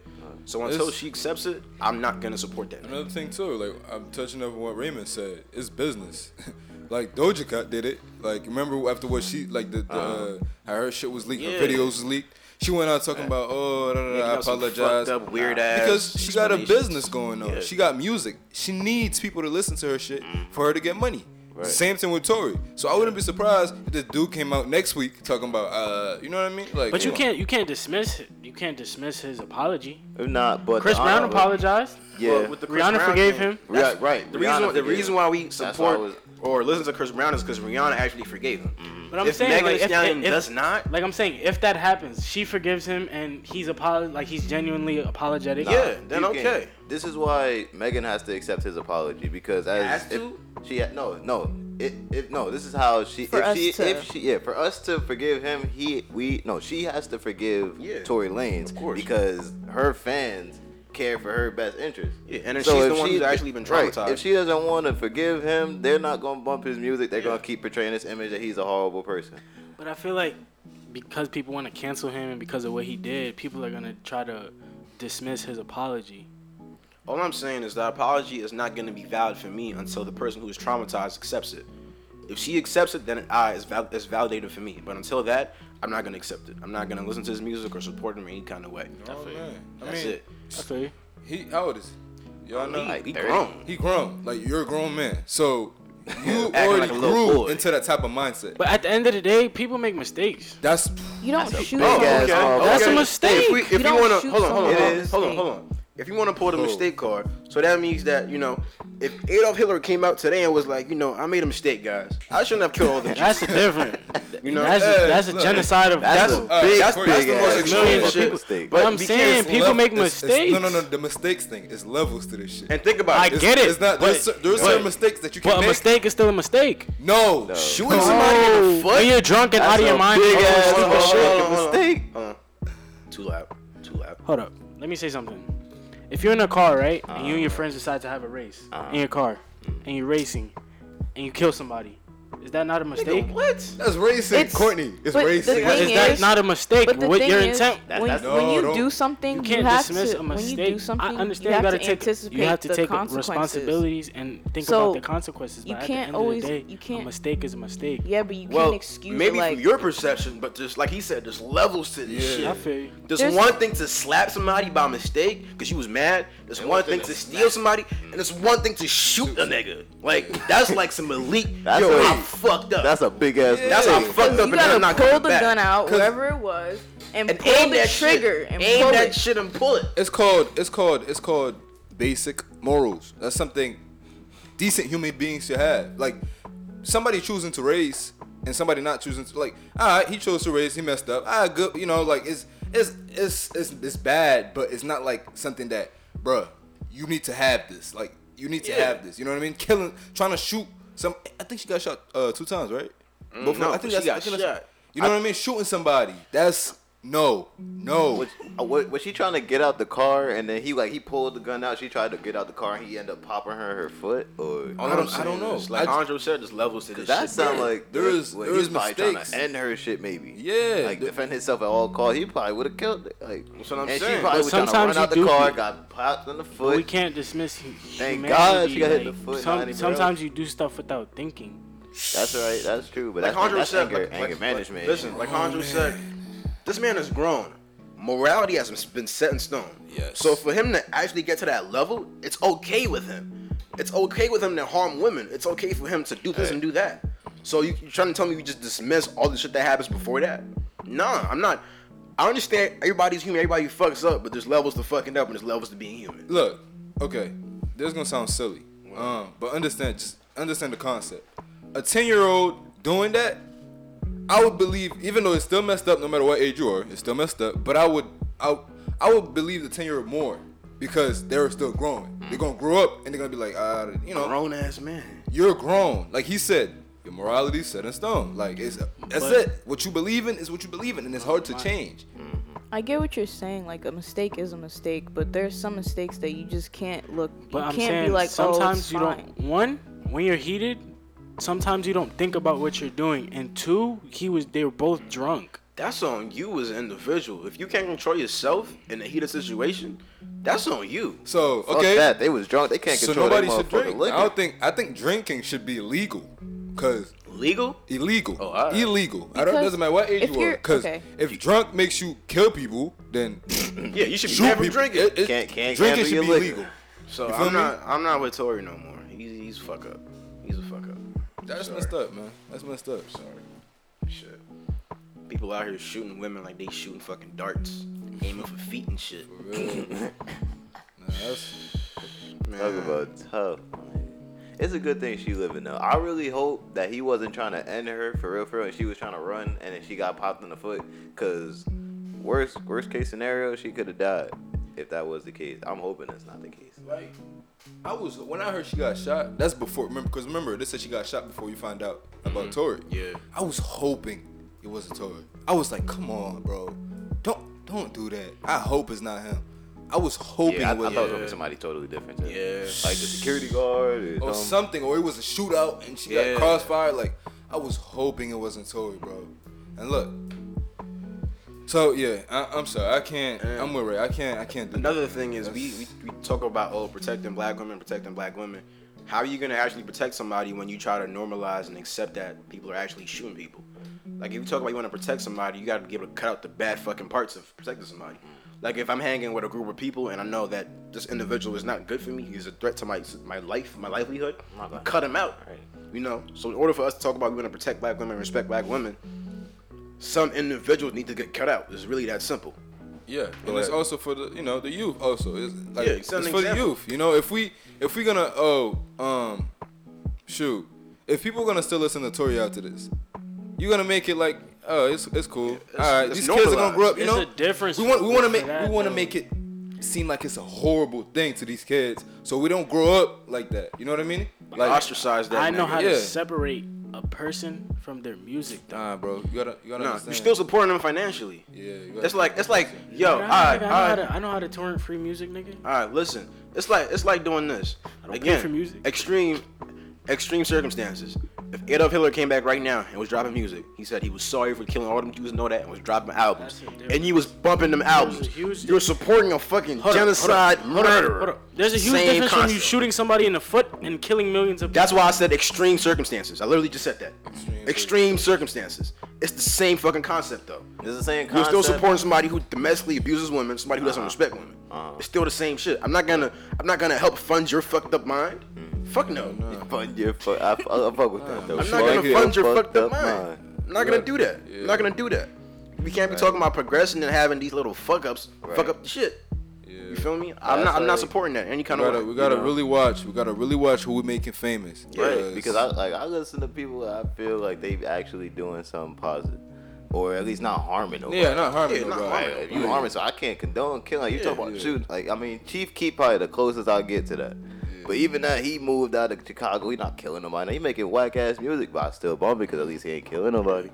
So until It's- she accepts it, I'm not gonna support that. Another thing too, like I'm touching up on what Raymond said. It's business. like Doja Cat did it. Like remember after what she like the, the uh-huh. uh, how her shit was leaked, Yeah. her videos was leaked. She went out talking uh, about oh da, da, da, I apologize fucked up, weird ass because she got a business going on. Yeah. She got music. She needs people to listen to her shit mm. for her to get money. Right. Same thing with Tory. So I wouldn't be surprised if this dude came out next week talking about uh you know what I mean? Like But you come on. can't you can't dismiss it. You can't dismiss his apology. If not, but Chris Brown apologized. Yeah. Well, with the Chris Rihanna Brown forgave thing, him. Right, that's- right. The Rihanna reason, the reason why we That's why I support was- or listen to Chris Brown is because Rihanna actually forgave him. Mm-hmm. But I'm if saying Megan like Thee if, Stallion if- does not, like I'm saying if that happens, she forgives him and he's apolo- like he's genuinely apologetic. Nah, Yeah, then you okay. can't. This is why Megan has to accept his apology because as Has if to? she ha- no no it, if no this is how she For if she to- if she yeah for us to forgive him he we no she has to forgive Yeah, Tory Lanez of course. because her fans care for her best interest. Yeah, and then she's if the one who's actually been right, traumatized. if she doesn't want to forgive him, they're not gonna bump his music. They're gonna keep portraying this image that he's a horrible person. But I feel like because people want to cancel him and because of what he did, people are gonna try to dismiss his apology. all I'm saying is the apology is not gonna be valid for me until the person who is traumatized accepts it. If she accepts it, then it, ah, it's, val- it's validated for me. But until that, I'm not gonna accept it. I'm not gonna listen to his music or support him in any kind of way. Oh, man. I That's mean, it. I feel you. he how old is he? Y'all know? He, he 30. grown. He grown. Like you're a grown man. So you already like grew into that type of mindset. But at the end of the day, people make mistakes. That's You don't That's a shoot big someone. ass okay. horrible That's a person. mistake. If we, if You you, don't wanna, shoot hold on, hold on, hold It on, hold on, hold on. If you want to pull the mistake card, so that means that you know, if Adolf Hitler came out today and was like, you know, I made a mistake, guys. I shouldn't have killed all the Jews. That's a different. You know, that's Hey, a, that's a look, genocide of That's people. a big, that's- big that's the most extreme million shit. mistake. But I'm saying people level- make it's- it's- mistakes. no, no, no. The mistakes thing is levels to this shit. and think about I it. It's- get it, It's not. but- There's, cer- there's but- certain mistakes that you can make. But a mistake is still a mistake. No. No. Shooting somebody in the foot. when you're drunk and out of your mind, big you're ass stupid shit. hold on, hold on. mistake. Hold on. Too loud. Too loud. Hold up. Let me say something. If you're in a car, right, and you and Uh. your friends decide to have a race Uh-huh. in your car, and you're racing, and you kill somebody, is that not a mistake? What? That's racing, It's- Courtney. It's but the racing. thing Is that not a mistake? But the What thing your is, intent? That- when, that's- when you don't- do something, You you, can't have dismiss to. a When you do something, I understand you you, have gotta to take anticipate you have to the take responsibilities and think So, about the consequences. you can't at the end always- of the day, you a can't- mistake is a mistake. Yeah, but you Well, can't excuse it, maybe like from your perception, but just like he said, there's levels to this Yeah. shit. I feel you. There's, There's- one thing to slap somebody by mistake because you was mad. There's one one thing thing to to steal somebody, and there's one thing to shoot a nigga. Like that's like some elite. That's yo, a- I'm fucked up. That's a big ass. That's how mistake. fucked up, you and I'm gotta not pull the back. gun out 'Cause- wherever it was and, and pull aim the that trigger shit. and aim pull that it. shit and pull it. It's called. It's called. It's called basic morals. That's something decent human beings should have. Like somebody choosing to race and somebody not choosing to. Like, all right, he chose to race. He messed up. Ah, good. You know, like it's it's it's it's, it's bad, but it's not like something that, bruh, you need to have this. Like you need to Yeah. have this. You know what I mean? Killing, trying to shoot some. I think she got shot uh, two times, right? Both Mm, no. I think she got I think shot. You know what I mean? Shooting somebody. That's no, no. Was, uh, what, was she trying to get out the car and then he like he pulled the gun out? She tried to get out the car and he ended up popping her her foot or. All I I'm don't- I don't know. is, Like I- Andre said, there's levels to this That shit. sound Yeah. like There is- well, there he is was probably trying mistakes. to end her shit maybe. Yeah, like the- defend himself at all costs. He probably would have killed it. Like That's what I'm and saying. she probably But was trying to sometimes run out you the do- car, got popped in the foot. we can't dismiss hu- Thank humanity. God she got hit in the foot, some- sometimes you do stuff without thinking. That's right. That's true. But Like that's, Andre that's said, anger, like, anger like, management. Listen, like Andre said, this man is grown. Morality has been set in stone. Yes. So for him to actually get to that level, it's okay with him. It's okay with him to harm women. It's okay for him to do this and do that. So you, you're trying to tell me you just dismiss all the shit that happens before that? Nah, I'm not. I understand everybody's human, everybody fucks up, but there's levels to fucking up and there's levels to being human. Look, okay, this is gonna sound silly, um, but understand, just understand the concept. A ten-year-old doing that, I would believe, even though it's still messed up, no matter what age you are, it's still messed up. But I would, I, I would believe the ten-year-old more because they're still growing. They're gonna grow up and they're gonna be like, ah, you know, Grown ass man. you're grown. Like he said, your morality set in stone. Like it's that's But- it. What you believe in is what you believe in, and it's hard to change. I get what you're saying. Like a mistake is a mistake, but there's some mistakes that you just can't look. But you I'm can't saying be like, sometimes oh, you fine. don't. One, when you're heated, sometimes you don't think about what you're doing. And two, he was they were both drunk. That's on you as an individual. If you can't control yourself in the a heated situation, that's on you. So Fuck okay, that. They was drunk. They can't so control nobody should drink. liquor. I don't think. I think drinking should be illegal, cause Legal? illegal, Oh, alright. illegal. I don't. Because Doesn't matter what age you are, cause okay. if drunk makes you kill people, then Yeah, you should be shoot banned drinking. It- it- Can't- can't drinking should be liquor. illegal. So I'm me? not. I'm not with Tory no more. He's he's a fuck up. He's a fuck up. That's Sorry. messed up, man. That's messed up. Sorry. Shit. People out here shooting women like they shooting fucking darts, aiming for feet and shit. For real. nah, that's, Man. Talk about tough. It's a good thing she living though. I really hope that he wasn't trying to end her for real, for real, and she was trying to run, and then she got popped in the foot. Cause worst worst case scenario, she could have died if that was the case. I'm hoping that's not the case. like, I was when I heard she got shot. That's before. Remember, because remember, they said she got shot before you find out about mm-hmm. Tory. Yeah. I was hoping it wasn't Tory. I was like, come on, bro, don't don't do that. I hope it's not him. I was hoping Yeah, I, I it was thought it was gonna somebody totally different. Too. Yeah. like the security guard or, or something. something, or it was a shootout and she Yeah. got crossfire. Like I was hoping it wasn't Tory, bro. And look, so yeah, I, I'm sorry, I can't. Yeah. I'm with Ray. I can't. I can't do. Another that. thing is we, we we talk about oh protecting black women, protecting black women. How are you gonna actually protect somebody when you try to normalize and accept that people are actually shooting people? Like if you talk about you want to protect somebody, you gotta be able to cut out the bad fucking parts of protecting somebody. Like if I'm hanging with a group of people and I know that this individual is not good for me, he's a threat to my my life, my livelihood, not gonna- cut him out. Right. You know. So in order for us to talk about we want to protect black women, respect black women, some individuals need to get cut out. It's really that simple. Yeah, Go and it's also for the you know the youth also. It's like Yeah, it's set for an the youth. You know, if we if we gonna oh um shoot, if people are gonna still listen to Tory after this, you gonna make it like oh it's it's cool. it's- All right, it's these kids are gonna grow up. You It's know, a difference We want we want to make that, we want to make it seem like it's a horrible thing to these kids, so we don't grow up like that. You know what I mean? Like Ostracize that. I know nigga. how Yeah. to separate a person from their music. Though. nah, bro, you gotta you gotta Nah, understand. you're still supporting them financially. yeah, you gotta It's like it's like yo, all I, right, I, know how to, I know how to torrent free music, nigga. all right. Listen, it's like it's like doing this don't pay again. for music. Extreme, extreme circumstances. If Adolf Hitler came back right now and was dropping music, he said he was sorry for killing all them Jews and all that, and was dropping albums, That's a difference. and he was bumping them albums. You're supporting a fucking Hold up, hold up, genocide hold up, murderer. hold up. There's a huge Same difference from you concept. shooting somebody in the foot and killing millions of people. That's why I said extreme circumstances. I literally just said that. Extreme, circumstances. It's the same fucking concept though. It's the same concept. You're still supporting somebody who domestically abuses women, somebody who doesn't respect women. Uh-huh. It's still the same shit. I'm not gonna I'm not gonna help fund your fucked up mind. Fuck no. Fund your fuck. I, I, I fuck with that though. I'm not gonna fund your fucked up mind. mind. I'm not gonna do that. I'm not gonna do that. We can't be talking about progressing and having these little fuck ups fuck up the shit. Yeah. You feel me? I'm That's not I'm not supporting that any kind We of gotta, way. we gotta you know? really watch. We gotta really watch who we making famous. Right, because I like I listen to people I feel like they actually doing something positive, or at least not harming nobody. yeah, not harming Yeah, not nobody. Like, if you harming, so I can't condone killing. Like, you talk about yeah. shooting. Like I mean, Chief Keef probably the closest I get to that. But even that, he moved out of Chicago. He not killing nobody. Now, he making whack ass music, but I still bump because at least he ain't killing nobody.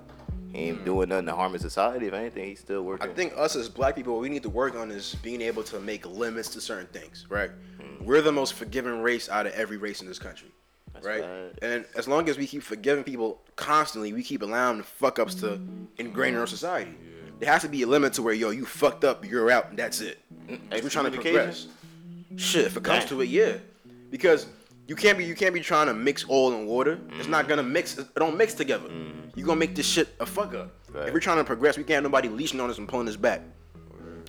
He ain't doing nothing to harm his society. If anything, he's still working. I think us as black people, what we need to work on is being able to make limits to certain things, right? Hmm. We're the most forgiving race out of every race in this country, right? right. And as long as we keep forgiving people constantly, we keep allowing the fuck ups to ingrain in our society. There has to be a limit to where, yo, you fucked up, you're out, and that's it. 'Cause We're trying to progress. Shit, if it comes Damn. to it, yeah. Because you can't be you can't be trying to mix oil and water. It's not mm-hmm. gonna mix. It don't mix together. Mm-hmm. You gonna make this shit a fuck up. Right. If we're trying to progress, we can't have nobody leashing on us and pulling us back.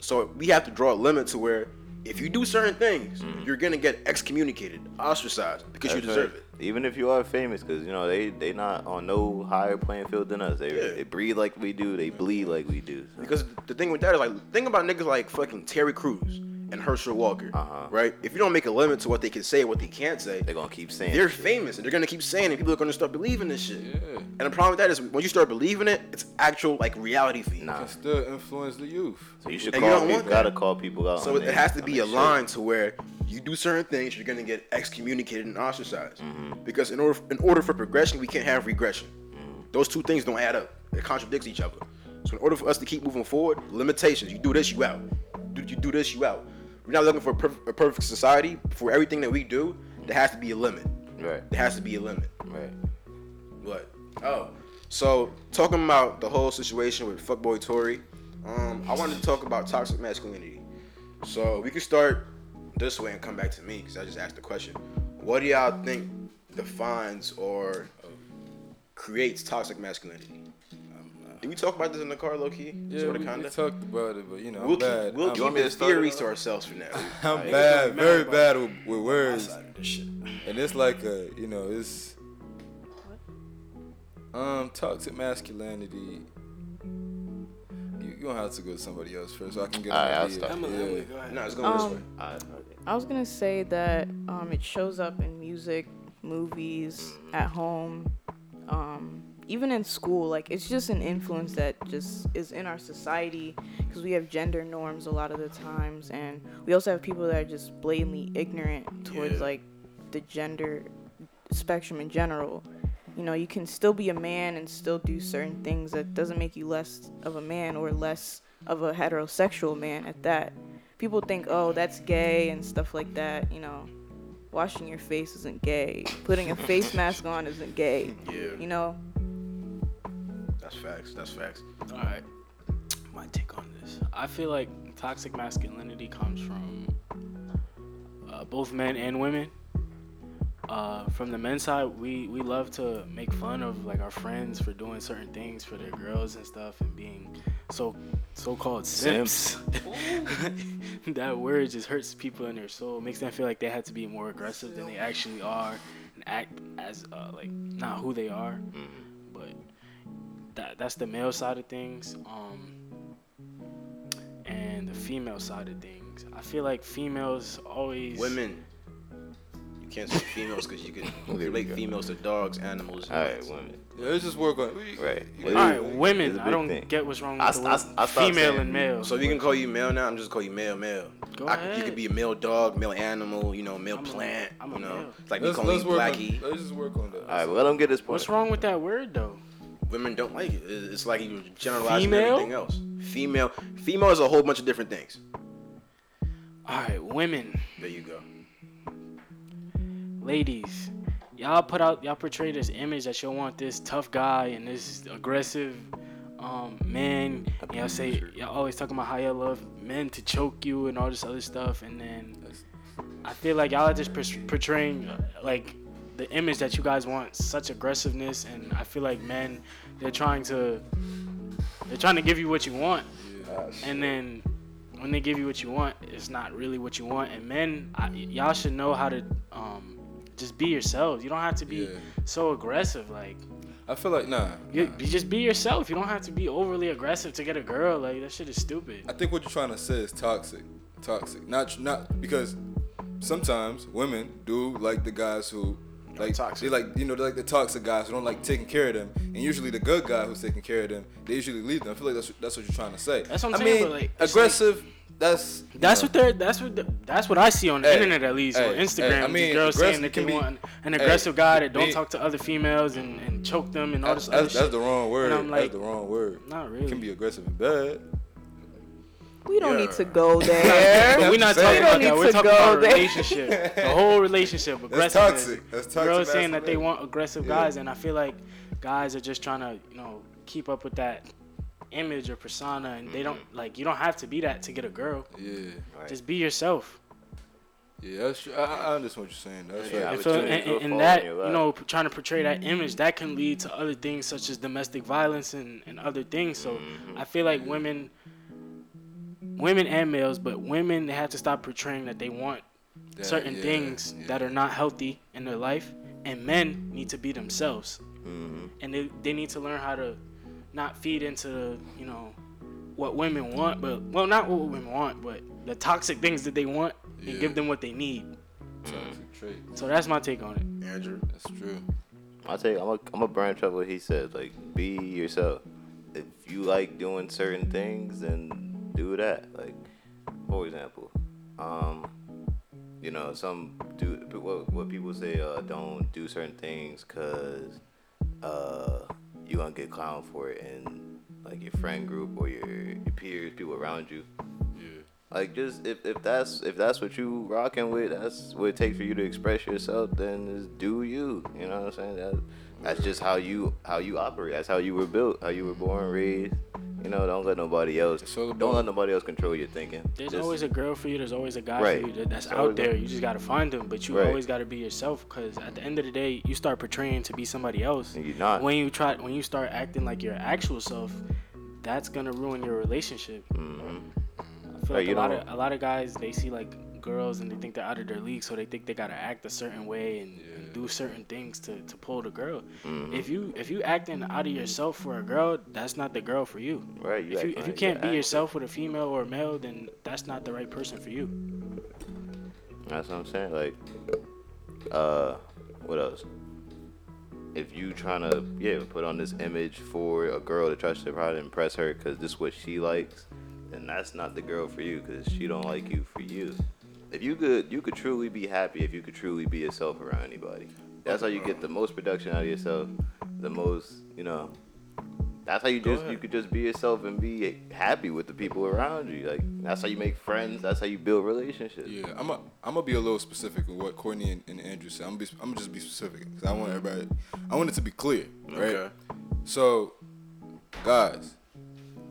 So we have to draw a limit to where if you do certain things, mm-hmm. you're gonna get excommunicated, ostracized because you deserve right. it. Even if you are famous, because you know they they not on no higher playing field than us. They Yeah. they breathe like we do. They bleed like we do. so. Because the thing with that is like, think about niggas like fucking Terry Crews and Herschel Walker, Uh-huh. right? If you don't make a limit to what they can say and what they can't say, They're gonna keep saying. they're shit. famous and they're gonna keep saying it. People are gonna start believing this shit. Yeah. And the problem with that is when you start believing it, it's actual like reality for you. Nah. Can still influence the youth. So you should And you call don't people. want Gotta call people out. So on it their- has to be a shit. line to where you do certain things, you're gonna get excommunicated and ostracized. Mm-hmm. Because in order in order for progression, we can't have regression. Mm-hmm. Those two things don't add up. It contradicts each other. So in order for us to keep moving forward, limitations. You do this, you out. You do this, you out. We're not looking for a, perf- a perfect society. For everything that we do, there has to be a limit. Right. There has to be a limit. Right. What? Oh, so talking about the whole situation with fuckboy Tory, um, I wanted to talk about toxic masculinity. So we could start this way and come back to me because I just asked the question. What do y'all think defines or creates toxic masculinity? Did we talk about this in the car, low key? Yeah, Sorta, we, we kinda? talked about it, but you know, I'm We'll bad. keep, we'll I'm, keep want me the to start it theories off? to ourselves for now. I'm Like, bad, very bad with, with words, this shit. and it's like a, you know, it's um toxic masculinity. You you gonna have to go to somebody else first, so I can get an Alright, I'll idea. start. Emily, Yeah. Emily, go ahead. no, it's going this Um, way. Alright. I was gonna say that um, it shows up in music, movies, at home, um, even in school. Like it's just an influence that just is in our society because we have gender norms a lot of the times, and we also have people that are just blatantly ignorant towards Yeah. like the gender spectrum in general. You know, you can still be a man and still do certain things that doesn't make you less of a man or less of a heterosexual man at that. People think, oh, that's gay and stuff like that. You know, washing your face isn't gay. Putting a face mask on isn't gay. Yeah, You know, that's facts. That's facts. All right, my take on this. I feel like toxic masculinity comes from uh, both men and women. Uh, from the men's side, we we love to make fun of like our friends for doing certain things for their girls and stuff, and being so so-called simps. that word just hurts people in their soul. Makes them feel like they have to be more aggressive than they actually are, and act as uh, like not who they are. But that that's the male side of things. Um, and the female side of things. I feel like females always Women. You can't say females because you can relate females to dogs, animals. All right, women. Yeah, let's just work on. Right. You All All gotta- right, It's women. a I big don't thing. get what's wrong I with the st- I word st- I female and male. So if you can call you male now, I'm just call you male, male. Go I could- You ahead. could be a male dog, male animal, you know, male I'm plant. I'm a you know, male. it's like me Let's, calling let's you blackie. on. Let's just work on that. All right, well, let him get his point. What's wrong with that word though? Women don't like it. It- It's like you generalizing Female? everything else. Female, female is a whole bunch of different things. All right, women, There you go. ladies, y'all put out, y'all portray this image that y'all want this tough guy and this aggressive um, man. Y'all say y'all always talking about how y'all love men to choke you and all this other stuff, and then I feel like y'all are just portraying uh, like the image that you guys want, such aggressiveness, and I feel like men, they're trying to, they're trying to give you what you want, and then when they give you what you want, it's not really what you want. And men, I, y'all should know how to um, just be yourselves. You don't have to be Yeah. so aggressive. Like I feel like nah. you, nah. you just be yourself. You don't have to be overly aggressive to get a girl. Like that shit is stupid. I think what you're trying to say is toxic. Toxic. Not not because sometimes women do like the guys who like toxic. they like you know they're like the toxic guys who don't like taking care of them, and usually the good guy who's taking care of them, they usually leave them. I feel like that's that's what you're trying to say. That's what I'm I saying, mean, like, aggressive. that's That's know, what they're. That's what. The, that's what I see on the Hey, internet, at least hey, on hey, Instagram. I mean, girls saying that they can be- want an hey, aggressive guy that don't me- talk to other females and, and choke them and all this That's, other that's, shit. that's the wrong word. I'm like, that's the wrong word. Not It really. can be aggressive and bad. We don't need to go but there. we're not talking about that. We're talking about a there. relationship, the whole relationship. That's toxic. That's toxic. Girls saying that they want aggressive Yeah. guys, and I feel like guys are just trying to, you know, keep up with that image or persona, and they don't like. You don't have to be that to get a girl. Yeah, Right. Just be yourself. yeah, that's true. I, I understand what you're saying. That's Yeah, right. And, so, and, and- and that, you know, trying to portray that image, that can lead to other things such as domestic violence and, and other things. So Mm-hmm. I feel like women, women and males, but women they have to stop portraying that they want That- certain yeah, things yeah. that are not healthy in their life, and men need to be themselves, Mhm. and they, they need to learn how to not feed into you know what women want, but well, not what women want, but the toxic things that they want, Yeah. and give them what they need. Toxic trait. So that's my take on it. Andrew. That's true. I take I'm a, I'm a branch off what he said. Like, be yourself. If you like doing certain things, then do that. Like, for example, um, you know, some do what, what people say. Uh, don't do certain things because uh, you gonna get clowned for it in like your friend group or your, your peers, people around you. Yeah. Like just if, if that's if that's what you rocking with, that's what it takes for you to express yourself. Then just do you. You know what I'm saying? That, that's just how you how you operate. That's how you were built. How you were born, raised. You know, don't let nobody else. It's all Don't about- let nobody else control your thinking. There's Just- always a girl for you. There's always a guy Right. for you that, that's out there. You just gotta find them, but you Right. always gotta be yourself. Cause at the end of the day, you start portraying to be somebody else. And you're not. When you try, when you start acting like your actual self, that's gonna ruin your relationship. hmm I feel Right, like you a lot don't- of a lot of guys they see like girls and they think they're out of their league, so they think they gotta act a certain way and, and do certain things to, to pull the girl. Mm-hmm. If you if you acting out of yourself for a girl, that's not the girl for you. Right. You if you if you can't be yourself with a female or a male, then that's not the right person for you. That's what I'm saying. Like, uh, what else? If you trying to yeah put on this image for a girl to try to try to impress her because this is what she likes, then that's not the girl for you because she don't like you for you. If you could you could truly be happy if you could truly be yourself around anybody. That's how you get the most production out of yourself. The most you know. That's how you just you could just be yourself and be happy with the people around you. Like that's how you make friends. That's how you build relationships. Yeah, I'm a, I'm gonna be a little specific with what Courtney and, and Andrew said. I'm, be, I'm gonna just be specific because I want everybody. I want it to be clear, right? Okay. So, guys,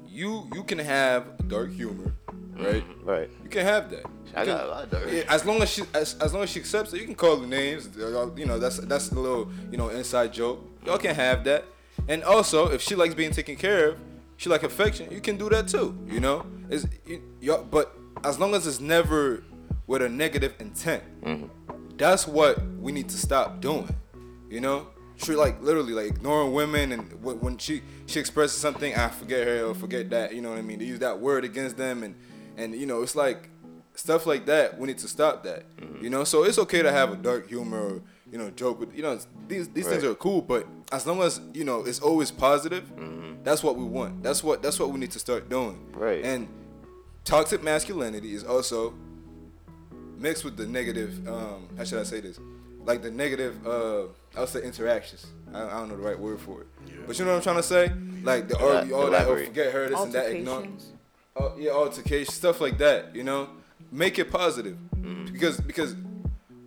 you you can have dark humor, right? Mm-hmm. Right. You can have that. I got can- a lot of dark. Yeah, as long as she as, as long as she accepts it, you can call the names. uh, You know, that's that's a little you know inside joke. Y'all can have that. And also, if she likes being taken care of, she like affection. You can do that too. You know, is you, y'all, but as long as it's never with a negative intent, that's what we need to stop doing. You know, treat like literally like ignoring women and wh- when she she expresses something, I forget her or forget that. You know what I mean? They use that word against them and and you know it's like stuff like that. We need to stop that. You know, so it's okay to have a dark humor or you know joke with you know these these things are cool, but as long as you know it's always positive, that's what we want. That's what that's what we need to start doing. Right. And toxic masculinity is also mixed with the negative. Um, how should I say this? Like the negative. Uh, I'll say interactions. I, I don't know the right word for it. Yeah. But you know what I'm trying to say? Like the all, all that. Oh, elaborate. forget her. This and that. Ignore. Altercations. Oh, yeah, altercation, stuff like that. You know, make it positive because because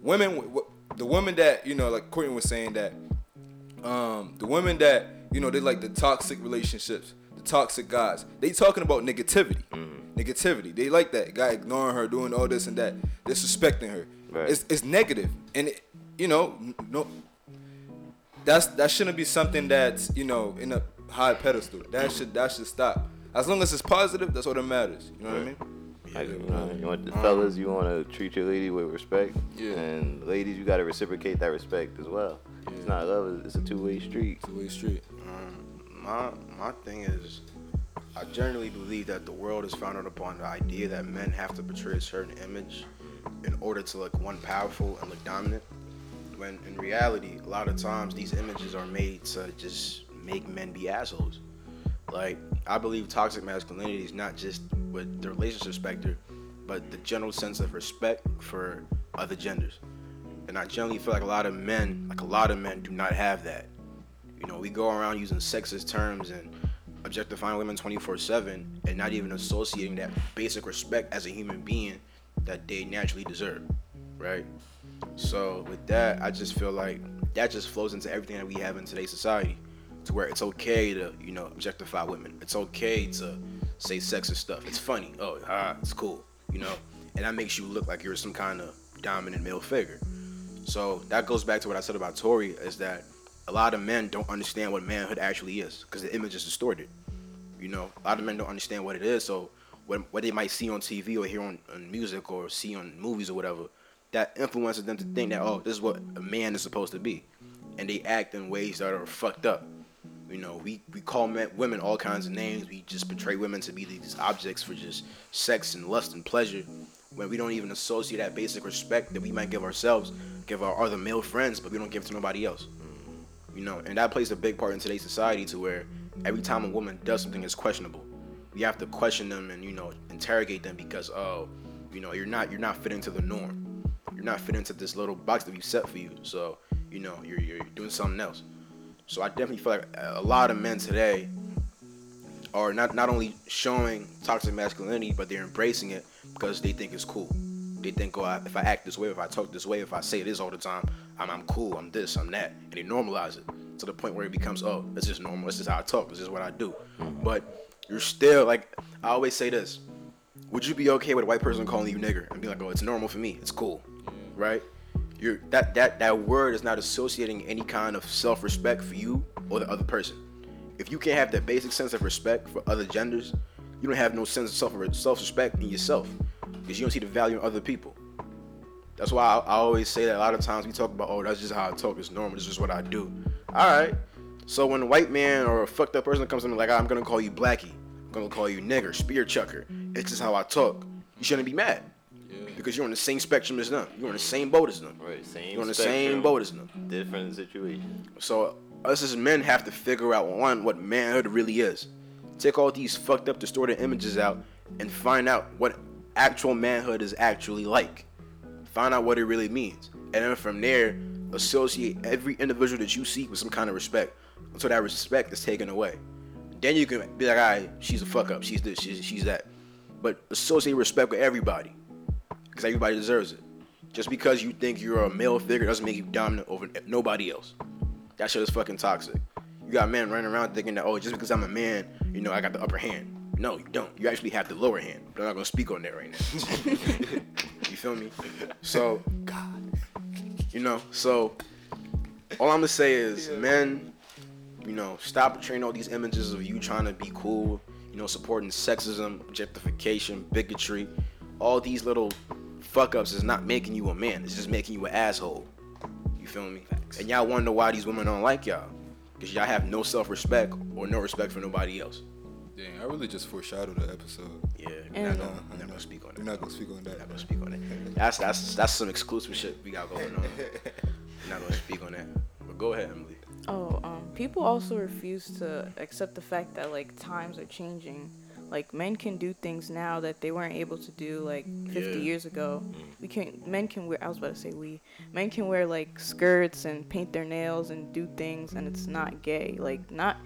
women, the women that you know, like Courtney was saying that, um, the women that you know they like the toxic relationships, the toxic guys. They talking about negativity, negativity. They like that guy ignoring her, doing all this and that, disrespecting her. Right. It's it's negative, and it, you know, no, that's that shouldn't be something that's you know in a high pedestal. That should that should stop. As long as it's positive, that's all that matters. You know what I mean? Like, you, know, you want the fellas, you want to treat your lady with respect, Yeah. and ladies, you got to reciprocate that respect as well. It's not love; it's a two-way street. Two way street. Um, my my thing is, I generally believe that the world is founded upon the idea that men have to portray a certain image in order to look one powerful and look dominant. When in reality, a lot of times these images are made to just make men be assholes. Like I believe toxic masculinity is not just with the relationship specter, but the general sense of respect for other genders. And I generally feel like a lot of men, like a lot of men, do not have that. You know, we go around using sexist terms and objectifying women 24/7 and not even associating that basic respect as a human being that they naturally deserve, right? So with that, I just feel like that just flows into everything that we have in today's society, to where it's okay to you know objectify women. It's okay to say sexist stuff. It's funny. Oh, ah, it's cool. You know, and that makes you look like you're some kind of dominant male figure. So that goes back to what I said about Tory is that a lot of men don't understand what manhood actually is because the image is distorted. You know, a lot of men don't understand what it is. So what, what they might see on TV or hear on, on music or see on movies or whatever, that influences them to think that oh, this is what a man is supposed to be, and they act in ways that are fucked up. You know, we, we call men, women all kinds of names. We just portray women to be these objects for just sex and lust and pleasure, when we don't even associate that basic respect that we might give ourselves, give our other male friends, but we don't give to nobody else. You know, and that plays a big part in today's society to where every time a woman does something that's questionable, we have to question them and you know interrogate them because oh, you know, you're not you're not fitting to the norm. You're not fitting to this little box that we've set for you. So you know you're you're doing something else. So I definitely feel like a lot of men today are not not only showing toxic masculinity, but they're embracing it because they think it's cool. They think, oh, I- if I act this way, if I talk this way, if I say this all the time, I'm, I'm cool, I'm this, I'm that, and they normalize it to the point where it becomes, oh, this is normal, this is how I talk, this is what I do. Mm-hmm. But you're still like, I always say this: Would you be okay with a white person calling you nigger and be like, oh, it's normal for me, it's cool, right? You're that that that word is not associating any kind of self-respect for you or the other person. If you can't have that basic sense of respect for other genders, you don't have no sense of self self-respect in yourself because you don't see the value in other people. That's why I, I always say that a lot of times we talk about, oh, that's just how I talk. It's normal. This is what I do. All right. So when a white man or a fucked up person comes to me like, I'm gonna call you blackie, I'm gonna call you nigger, spear chucker. It's just how I talk. You shouldn't be mad because you're on the same spectrum as them. You're on the mm-hmm. same boat as them. Right, same. You're on the spectrum, same boat as them. Different situation. So us as men have to figure out one what manhood really is. Take all these fucked up, distorted images out and find out what actual manhood is actually like. Find out what it really means, and then from there, associate every individual that you see with some kind of respect until that respect is taken away. Then you can be like, alright, she's a fuck up, she's this, she's, she's that. But associate respect with everybody, because everybody deserves it. Just because you think you're a male figure doesn't make you dominant over nobody else. That shit is fucking toxic. You got men running around thinking that, oh, just because I'm a man, you know, I got the upper hand. No, you don't. You actually have the lower hand. But I'm not gonna speak on that right now. you feel me? So, you know, so all I'm gonna say is, men, you know, stop portraying all these images of you trying to be cool, you know, supporting sexism, objectification, bigotry. All these little fuck ups is not making you a man. It's just making you an asshole. You feel me? And y'all wonder why these women don't like y'all. Because y'all have no self respect or no respect for nobody else. Dang, I really just foreshadowed the episode. Yeah, we're And- not, gonna, I'm not gonna speak on We're that. not gonna speak on that. We're not that. gonna speak on it. That's that's that's some exclusive shit we got going on. We're not gonna speak on that. But go ahead, Emily. Oh, um, people also refuse to accept the fact that like times are changing. Like men can do things now that they weren't able to do like 50 Yeah. years ago. We can men can wear. I was about to say we men can wear like skirts and paint their nails and do things, and it's not gay. Like not.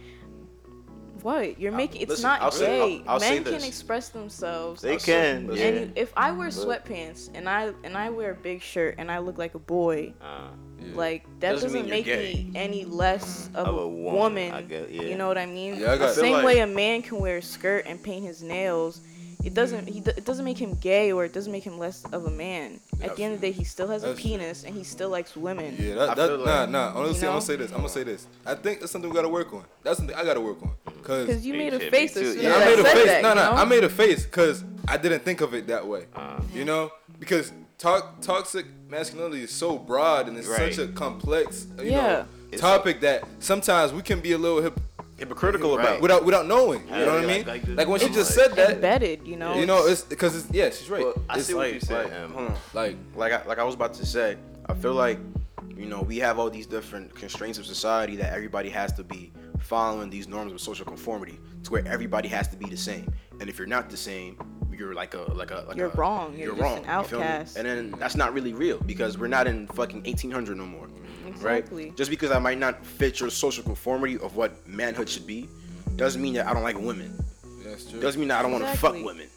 What you're Uh, making? It's listen, not I'll say- gay. I'll- I'll say men can this. express themselves. They can. listen. Yeah. And if I wear sweatpants and I and I wear a big shirt and I look like a boy, Uh, Yeah. like that Doesn't doesn't, make gay. me any less of, Of a a woman, woman. I guess, yeah. You know what I mean? Yeah, I the got- same like- way a man can wear a skirt and paint his nails, it doesn't he, it doesn't make him gay or it doesn't make him less of a man. At the end of the day, he still has a That's true. penis and he still likes women. Yeah, I that, that feel nah, like- nah. Honestly, You I'm gonna say this. I'm gonna say this. I think that's something we gotta work on. That's something I gotta work on. Cause Because you made a face too. Yeah, I I, made a face. that. no, you no, know? I made a face because I didn't think of it that way. uh, You know, because talk toxic masculinity is so broad and it's Right. such a complex, you Yeah. know, It's topic that sometimes we can be a little hip Hypocritical Right. about. without without knowing. You Yeah, know what I mean? like- like Like when she just like- said that, Embedded, you know. you know, it's because it's yeah, she's right. Well, I It's see what like, you said, like, Em. like like I, like I was about to say, I feel like you know we have all these different constraints of society that everybody has to be following these norms of social conformity to where everybody has to be the same. And if you're not the same, you're like a like a like You're a, wrong. You're just an you feel me? outcast. And then that's not really real because we're not in fucking 1800 no more. Exactly. Right? Just because I might not fit your social conformity of what manhood should be, doesn't mean that I don't like women. that's true. Doesn't mean that I don't want to fuck women.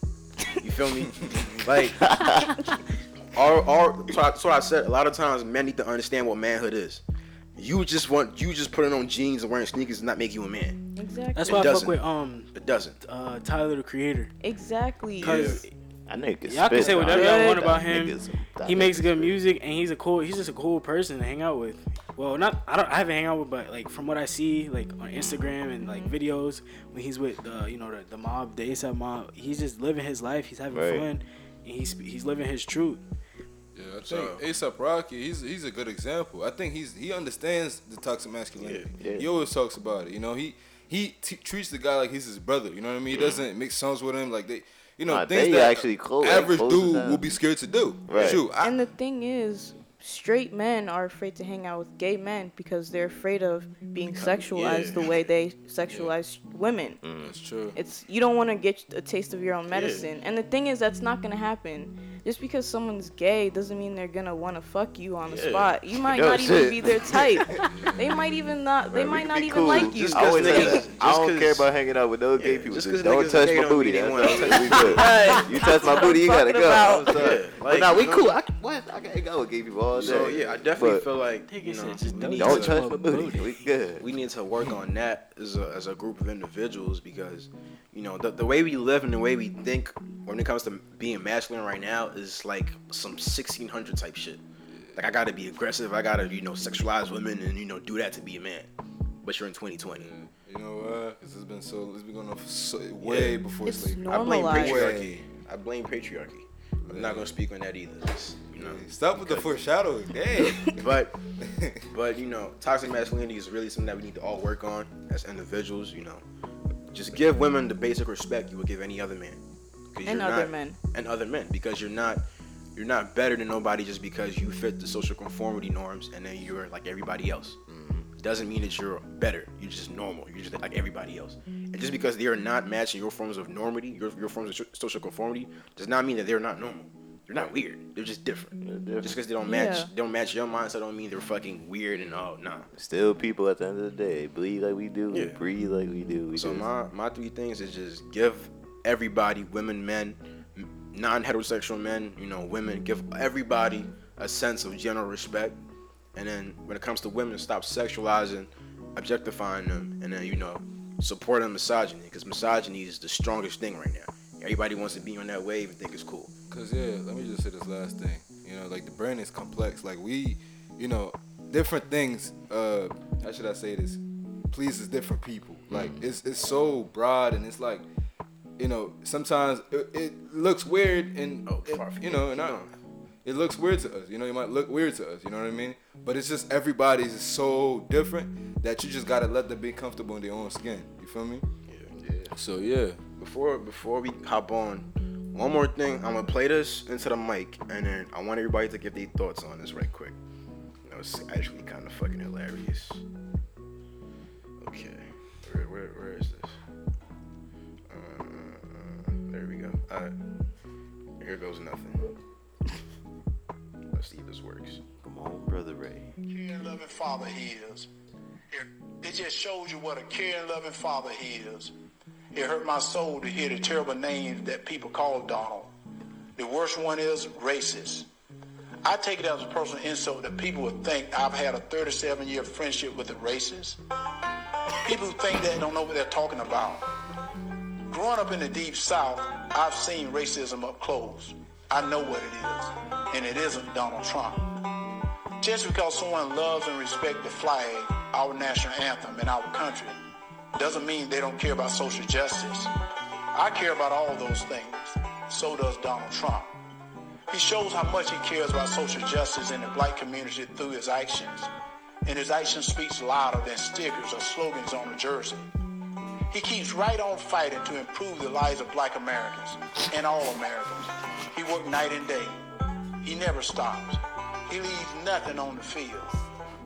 You feel me? like, all, all, so, I, so I said. A lot of times, men need to understand what manhood is. You just want, you just putting on jeans and wearing sneakers does not make you a man. Exactly. That's It why I fuck doesn't. with um It doesn't. uh Tyler the Creator. exactly. Cause I know you can Y'all can say whatever y'all want about him. he makes good music and he's a cool he's just a cool person to hang out with. Well, not I don't I haven't hang out with, but like from what I see like on Instagram and like videos when he's with the you know the, the mob, the ASAP mob, he's just living his life. He's having Right. fun. And he's he's living his truth. Yeah, I think So- ASAP Rocky, he's he's a good example. I think he's he understands the toxic masculinity. Yeah, yeah. He always talks about it. You know, he he t- treats the guy like he's his brother. You know what I mean? He doesn't make songs with him like they. You know, Nah, things they that actually close- average close dude down. will be scared to do. Right. Shoot, I, And the thing is, straight men are afraid to hang out with gay men because they're afraid of being sexualized yeah. the way they sexualize women. Mm, that's true. It's you don't want to get a taste of your own medicine. And the thing is, that's not gonna happen. Just because someone's gay doesn't mean they're gonna want to fuck you on the Yeah. spot. You might Yo, not even be their type. they might even not. They Bro, might not even cool. like you. Just I 'cause always say niggas- I don't care about hanging out with no gay people. just Just 'cause don't touch my booty. mean That's wanna- we good. You touch my booty, you gotta go. talking I'm sorry. Yeah, But like, nah, we cool. I, what? I can hang out with gay people all day. So yeah, I definitely feel like you know, just we don't need to- touch my booty. We good. we need to work on that as a, as a group of individuals because you know the, the way we live and the way we think when it comes to being masculine right now is like some 1600 type shit like i gotta be aggressive i gotta you know sexualize women and you know do that to be a man but you're in 2020 You know what? Because it's been so it's been going on for so, way Yeah. before It's slavery. i blame Normalize. patriarchy i blame patriarchy i'm not gonna speak on that either It's, you know Stop with the foreshadowing. Damn. but but you know toxic masculinity is really something that we need to all work on as individuals you know just give women the basic respect you would give any other man 'Cause And you're other not- men. and other men because you're not you're not better than nobody just because you fit the social conformity norms and then you're like everybody else mm-hmm. doesn't mean that you're better you're just normal you're just like everybody else and just because they're not matching your forms of normity your, your forms of social conformity does not mean that they're not normal they're not weird they're just different, They're different. just because they don't match Yeah. they don't match your mindset I don't mean they're fucking weird and oh nah Still people at the end of the day. Bleed like we do. Yeah. Breathe like we do. We So just, my my three things is just give everybody, women, men, non-heterosexual men, you know, women, give everybody a sense of general respect. And then when it comes to women, stop sexualizing, objectifying them, and then you know, supporting misogyny because misogyny is the strongest thing right now. Everybody wants to be on that wave and think it's cool. Cause yeah, let me just say this last thing. You know, like the brain is complex. Like we, you know, different things. Uh, how should I say this? Pleases different people. Like it's it's so broad and it's like, you know, sometimes it, it looks weird and Oh, it- you know, and I, it looks weird to us. You know, it might look weird to us. You know what I mean? But it's just everybody's is so different that you just gotta let them be comfortable in their own skin. You feel me? Yeah. So yeah, Before before we hop on, one more thing. I'm gonna play this into the mic, and then I want everybody to give their thoughts on this right quick. That was actually kind of fucking hilarious. Okay, where where where is this? There we go. Alright, here goes nothing. Let's see if this works. Come on, brother Ray. caring, loving father he is. It, it just shows you what a caring, loving father he is. It hurt my soul to hear the terrible names that people call Donald. The worst one is racist. I take it as a personal insult that people would think I've had a 37 year friendship with a racist. People who think that don't know what they're talking about. Growing up in the deep south, I've seen racism up close. I know what it is, and it isn't Donald Trump. Just because someone loves and respects the flag, our national anthem, and our country, doesn't mean they don't care about social justice. I care about all those things. So does Donald Trump. He shows how much he cares about social justice in the black community through his actions. And his actions speaks louder than stickers or slogans on a jersey. He keeps right on fighting to improve the lives of black Americans and all Americans. He worked night and day. He never stops. He leaves nothing on the field.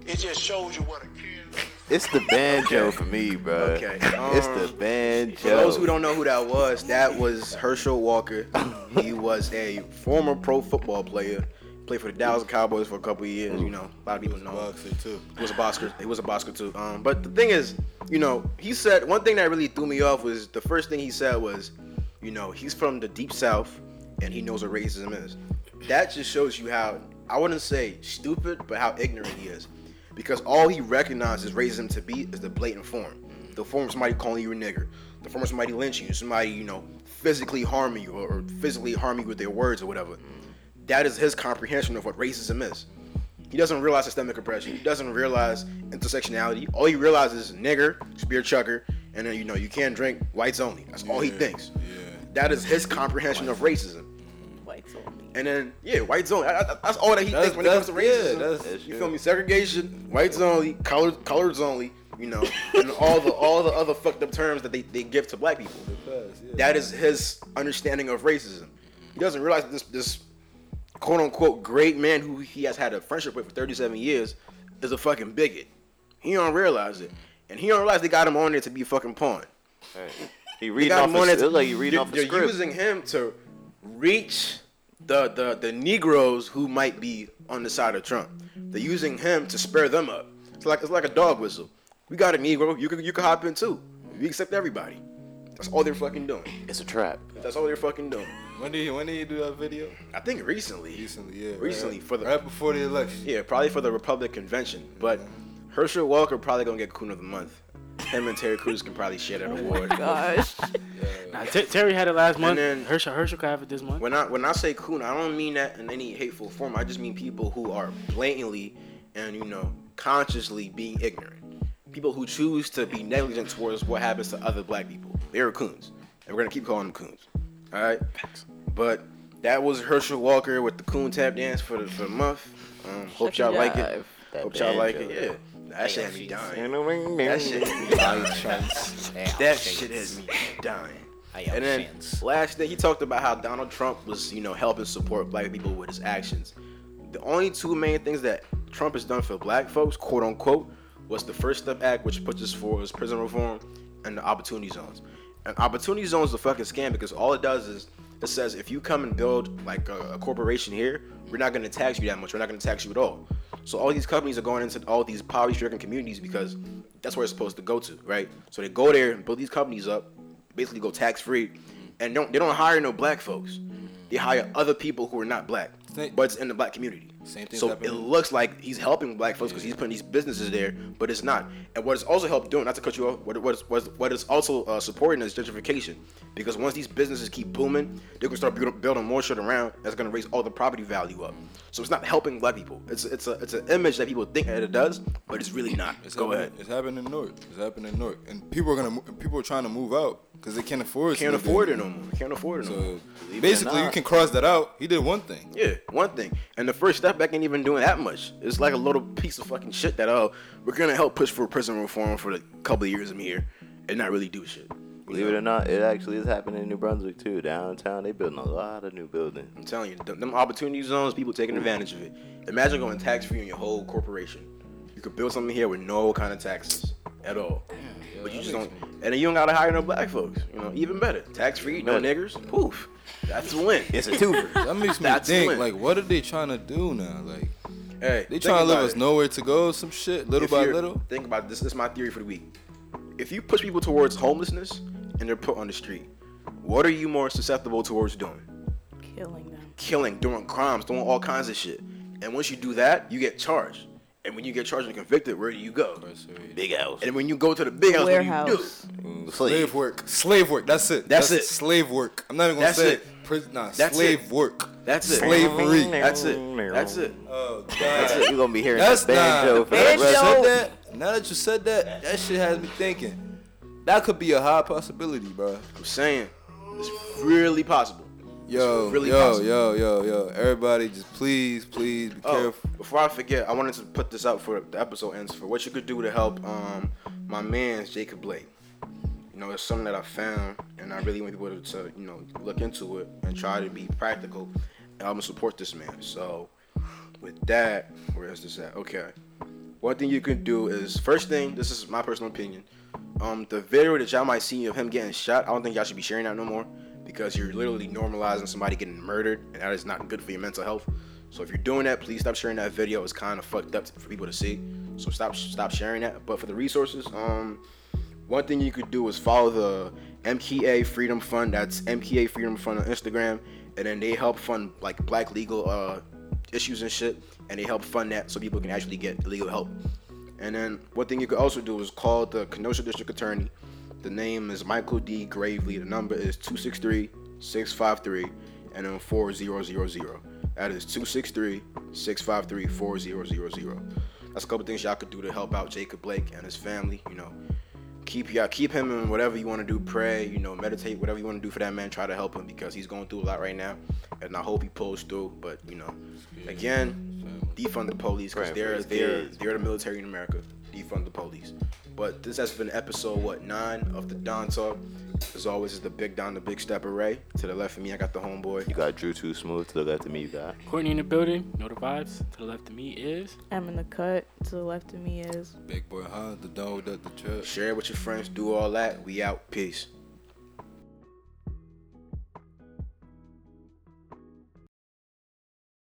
It just shows you what a caring It's the banjo for me, bro. Okay, it's the um, banjo. For those who don't know who that was, that was Herschel Walker. he was a former pro football player. Played for the Dallas Cowboys for a couple of years. You know, a lot of people know. him. boxer too. He was a boxer. He was a boxer too. Um, but the thing is, you know, he said one thing that really threw me off was the first thing he said was, you know, he's from the deep south and he knows what racism is. That just shows you how I wouldn't say stupid, but how ignorant he is. Because all he recognizes racism to be is the blatant form. The form of somebody calling you a nigger. The form of somebody lynching you. Somebody, you know, physically harming you or, or physically harming you with their words or whatever. That is his comprehension of what racism is. He doesn't realize systemic oppression. He doesn't realize intersectionality. All he realizes is nigger, spear chucker, and then you know you can't drink whites only. That's all he thinks. yeah. That is his comprehension of racism. Whites only. And then yeah, whites only. That- that- That's all that he That's- thinks when it comes to that's- yeah, racism. that's- you feel me? Segregation, whites only, colors, colors only. You know, and all the all the other fucked up terms that they, they give to black people. That is his understanding of racism. He doesn't realize that this this quote unquote great man who he has had a friendship with for 37 years is a fucking bigot. He don't realize it. And he don't realize they got him on there to be a fucking pawn. Right. He reading off him on a, there. it like he reading you're, off a you're script. using him to reach the, the the Negroes who might be on the side of Trump. They're using him to spare them up. It's like it's like a dog whistle. We got a Negro. You can you can hop in too. We accept everybody. That's all they're fucking doing. It's a trap. That's all they're fucking doing. When did he when did he do that video? I think recently. Recently, yeah. Recently, right, for the- right before the election. Yeah, probably for the Republican convention. But Herschel Walker probably gonna get Coon of the Month. Him and Terry Crews can probably share that award. Oh gosh. Nah, Ter- Terry had it last month. And then- Herschel Herschel could have it this month. When I when I say coon, I don't mean that in any hateful form. I just mean people who are blatantly and you know consciously being ignorant. People who choose to be negligent towards what happens to other black people. They're coons, and we're gonna keep calling them coons. All right. But that was Herschel Walker with the coon tap dance for the for the month. Um, hope y'all like it. Hope y'all like it. Yeah. That shit had me dying. That shit had me dying. That shit has me dying. And then last thing, he talked about how Donald Trump was, you know, helping support black people with his actions. The only two main things that Trump has done for black folks, quote unquote, was the First Step Act, which pushes for is prison reform, and the opportunity zones. And opportunity zones is a fucking scam because all it does is it says if you come and build like a, a corporation here, we're not going to tax you that much. We're not going to tax you at all. So all these companies are going into all these poverty-stricken communities because that's where it's supposed to go to, right? So they go there and build these companies up, basically go tax-free, and don't they don't hire no black folks. They hire other people who are not black, Same- but it's in the black community. Same thing. So it looks like he's helping black folks because he's putting these businesses there, but it's not. And what it's also helped doing, not to cut you off, what it- what it's, what it's- what it's also uh, supporting is gentrification. Because once these businesses keep booming, they're gonna start building, building more shit around. That's gonna raise all the property value up. So it's not helping black people. It's it's a it's an image that people think that it does, but it's really not. It's Go happening, ahead. It's happening in North. It's happening in North, and people are gonna people are trying to move out because they can't afford. to Can't live afford there. it no more. Can't afford it no more. So Believe it or basically, you can cross that out. He did one thing. Yeah, one thing. And the First Step Act ain't even doing that much. It's like a little piece of fucking shit that oh, we're gonna help push for prison reform for the couple of years I'm here and not really do shit. Believe it or not, it actually is happening in New Brunswick too. Downtown, they building a lot of new buildings. I'm telling you, them, them opportunity zones, people taking advantage of it. Imagine going tax free in your whole corporation. You could build something here with no kind of taxes at all. But you just don't, and then you don't gotta hire no black folks. You know, even better. Tax free, no Better. niggers. Poof. That's a win. It's a twofer. That makes me That's a think, win. like, what are they trying to do now? Like, Hey, they trying to let about us nowhere to go, some shit, little If by little. Think about this. This is my theory for the week. If you push people towards homelessness and they're put on the street, what are you more susceptible towards doing? Killing them. Killing, doing crimes, doing all kinds of shit. And once you do that, you get charged. And when you get charged and convicted, where do you go? Big house. And when you go to the big house, what do you do? Mm, Slave. Slave work. Slave work. That's it. That's it. Slave work. I'm not even gonna That's say it. Prison, nah, That's slave it. work. That's it. Slavery. That's it. That's it. Oh god. That's it. You're gonna be hearing That's that banjo nah. for Now the that you rest said that, now that you said that, that shit has me thinking. That could be a high possibility, bro. I'm saying, it's really possible. Yo, really yo, possible. yo, yo, yo. Everybody, just please, please be Oh, careful. before I forget, I wanted to put this out for the episode ends for what you could do to help um my man's Jacob Blake. You know, it's something that I found, and I really want people to, to you know look into it and try to be practical. And I'm gonna support this man. So, with that, where is this at? Okay. One thing you can do is first thing. This is my personal opinion. Um, the video that y'all might see of him getting shot, I don't think y'all should be sharing that no more because you're literally normalizing somebody getting murdered, and that is not good for your mental health. So if you're doing that, please stop sharing that video. It's kind of fucked up for people to see. So stop stop sharing that. But for the resources, um, one thing you could do is follow the MKA Freedom Fund. That's MKA Freedom Fund on Instagram, and then they help fund like black legal uh, issues and shit, and they help fund that so people can actually get legal help. And then one thing you could also do is call the Kenosha District Attorney. The name is Michael D. Graveley. The number is 263-653 and then 4000. That is 263-653-4000. That's a couple things y'all could do to help out Jacob Blake and his family. You know, keep y'all keep him in whatever you want to do. Pray, you know, meditate, whatever you want to do for that man. Try to help him because he's going through a lot right now, and I hope he pulls through. But you know, again, defund the police because they're they're they're the military in America. Defund the police. But this has been episode what nine of the Don Talk. As always, is the big Don, the big stepper Ray. To the left of me, I got the homeboy. You got Drew Too Smooth to the left of me. You got Courtney in the building. Know the vibes. To the left of me is. I'm in the cut. To the left of me is Big boy, huh? The dog, the, the church. Share it with your friends. Do all that. We out. Peace.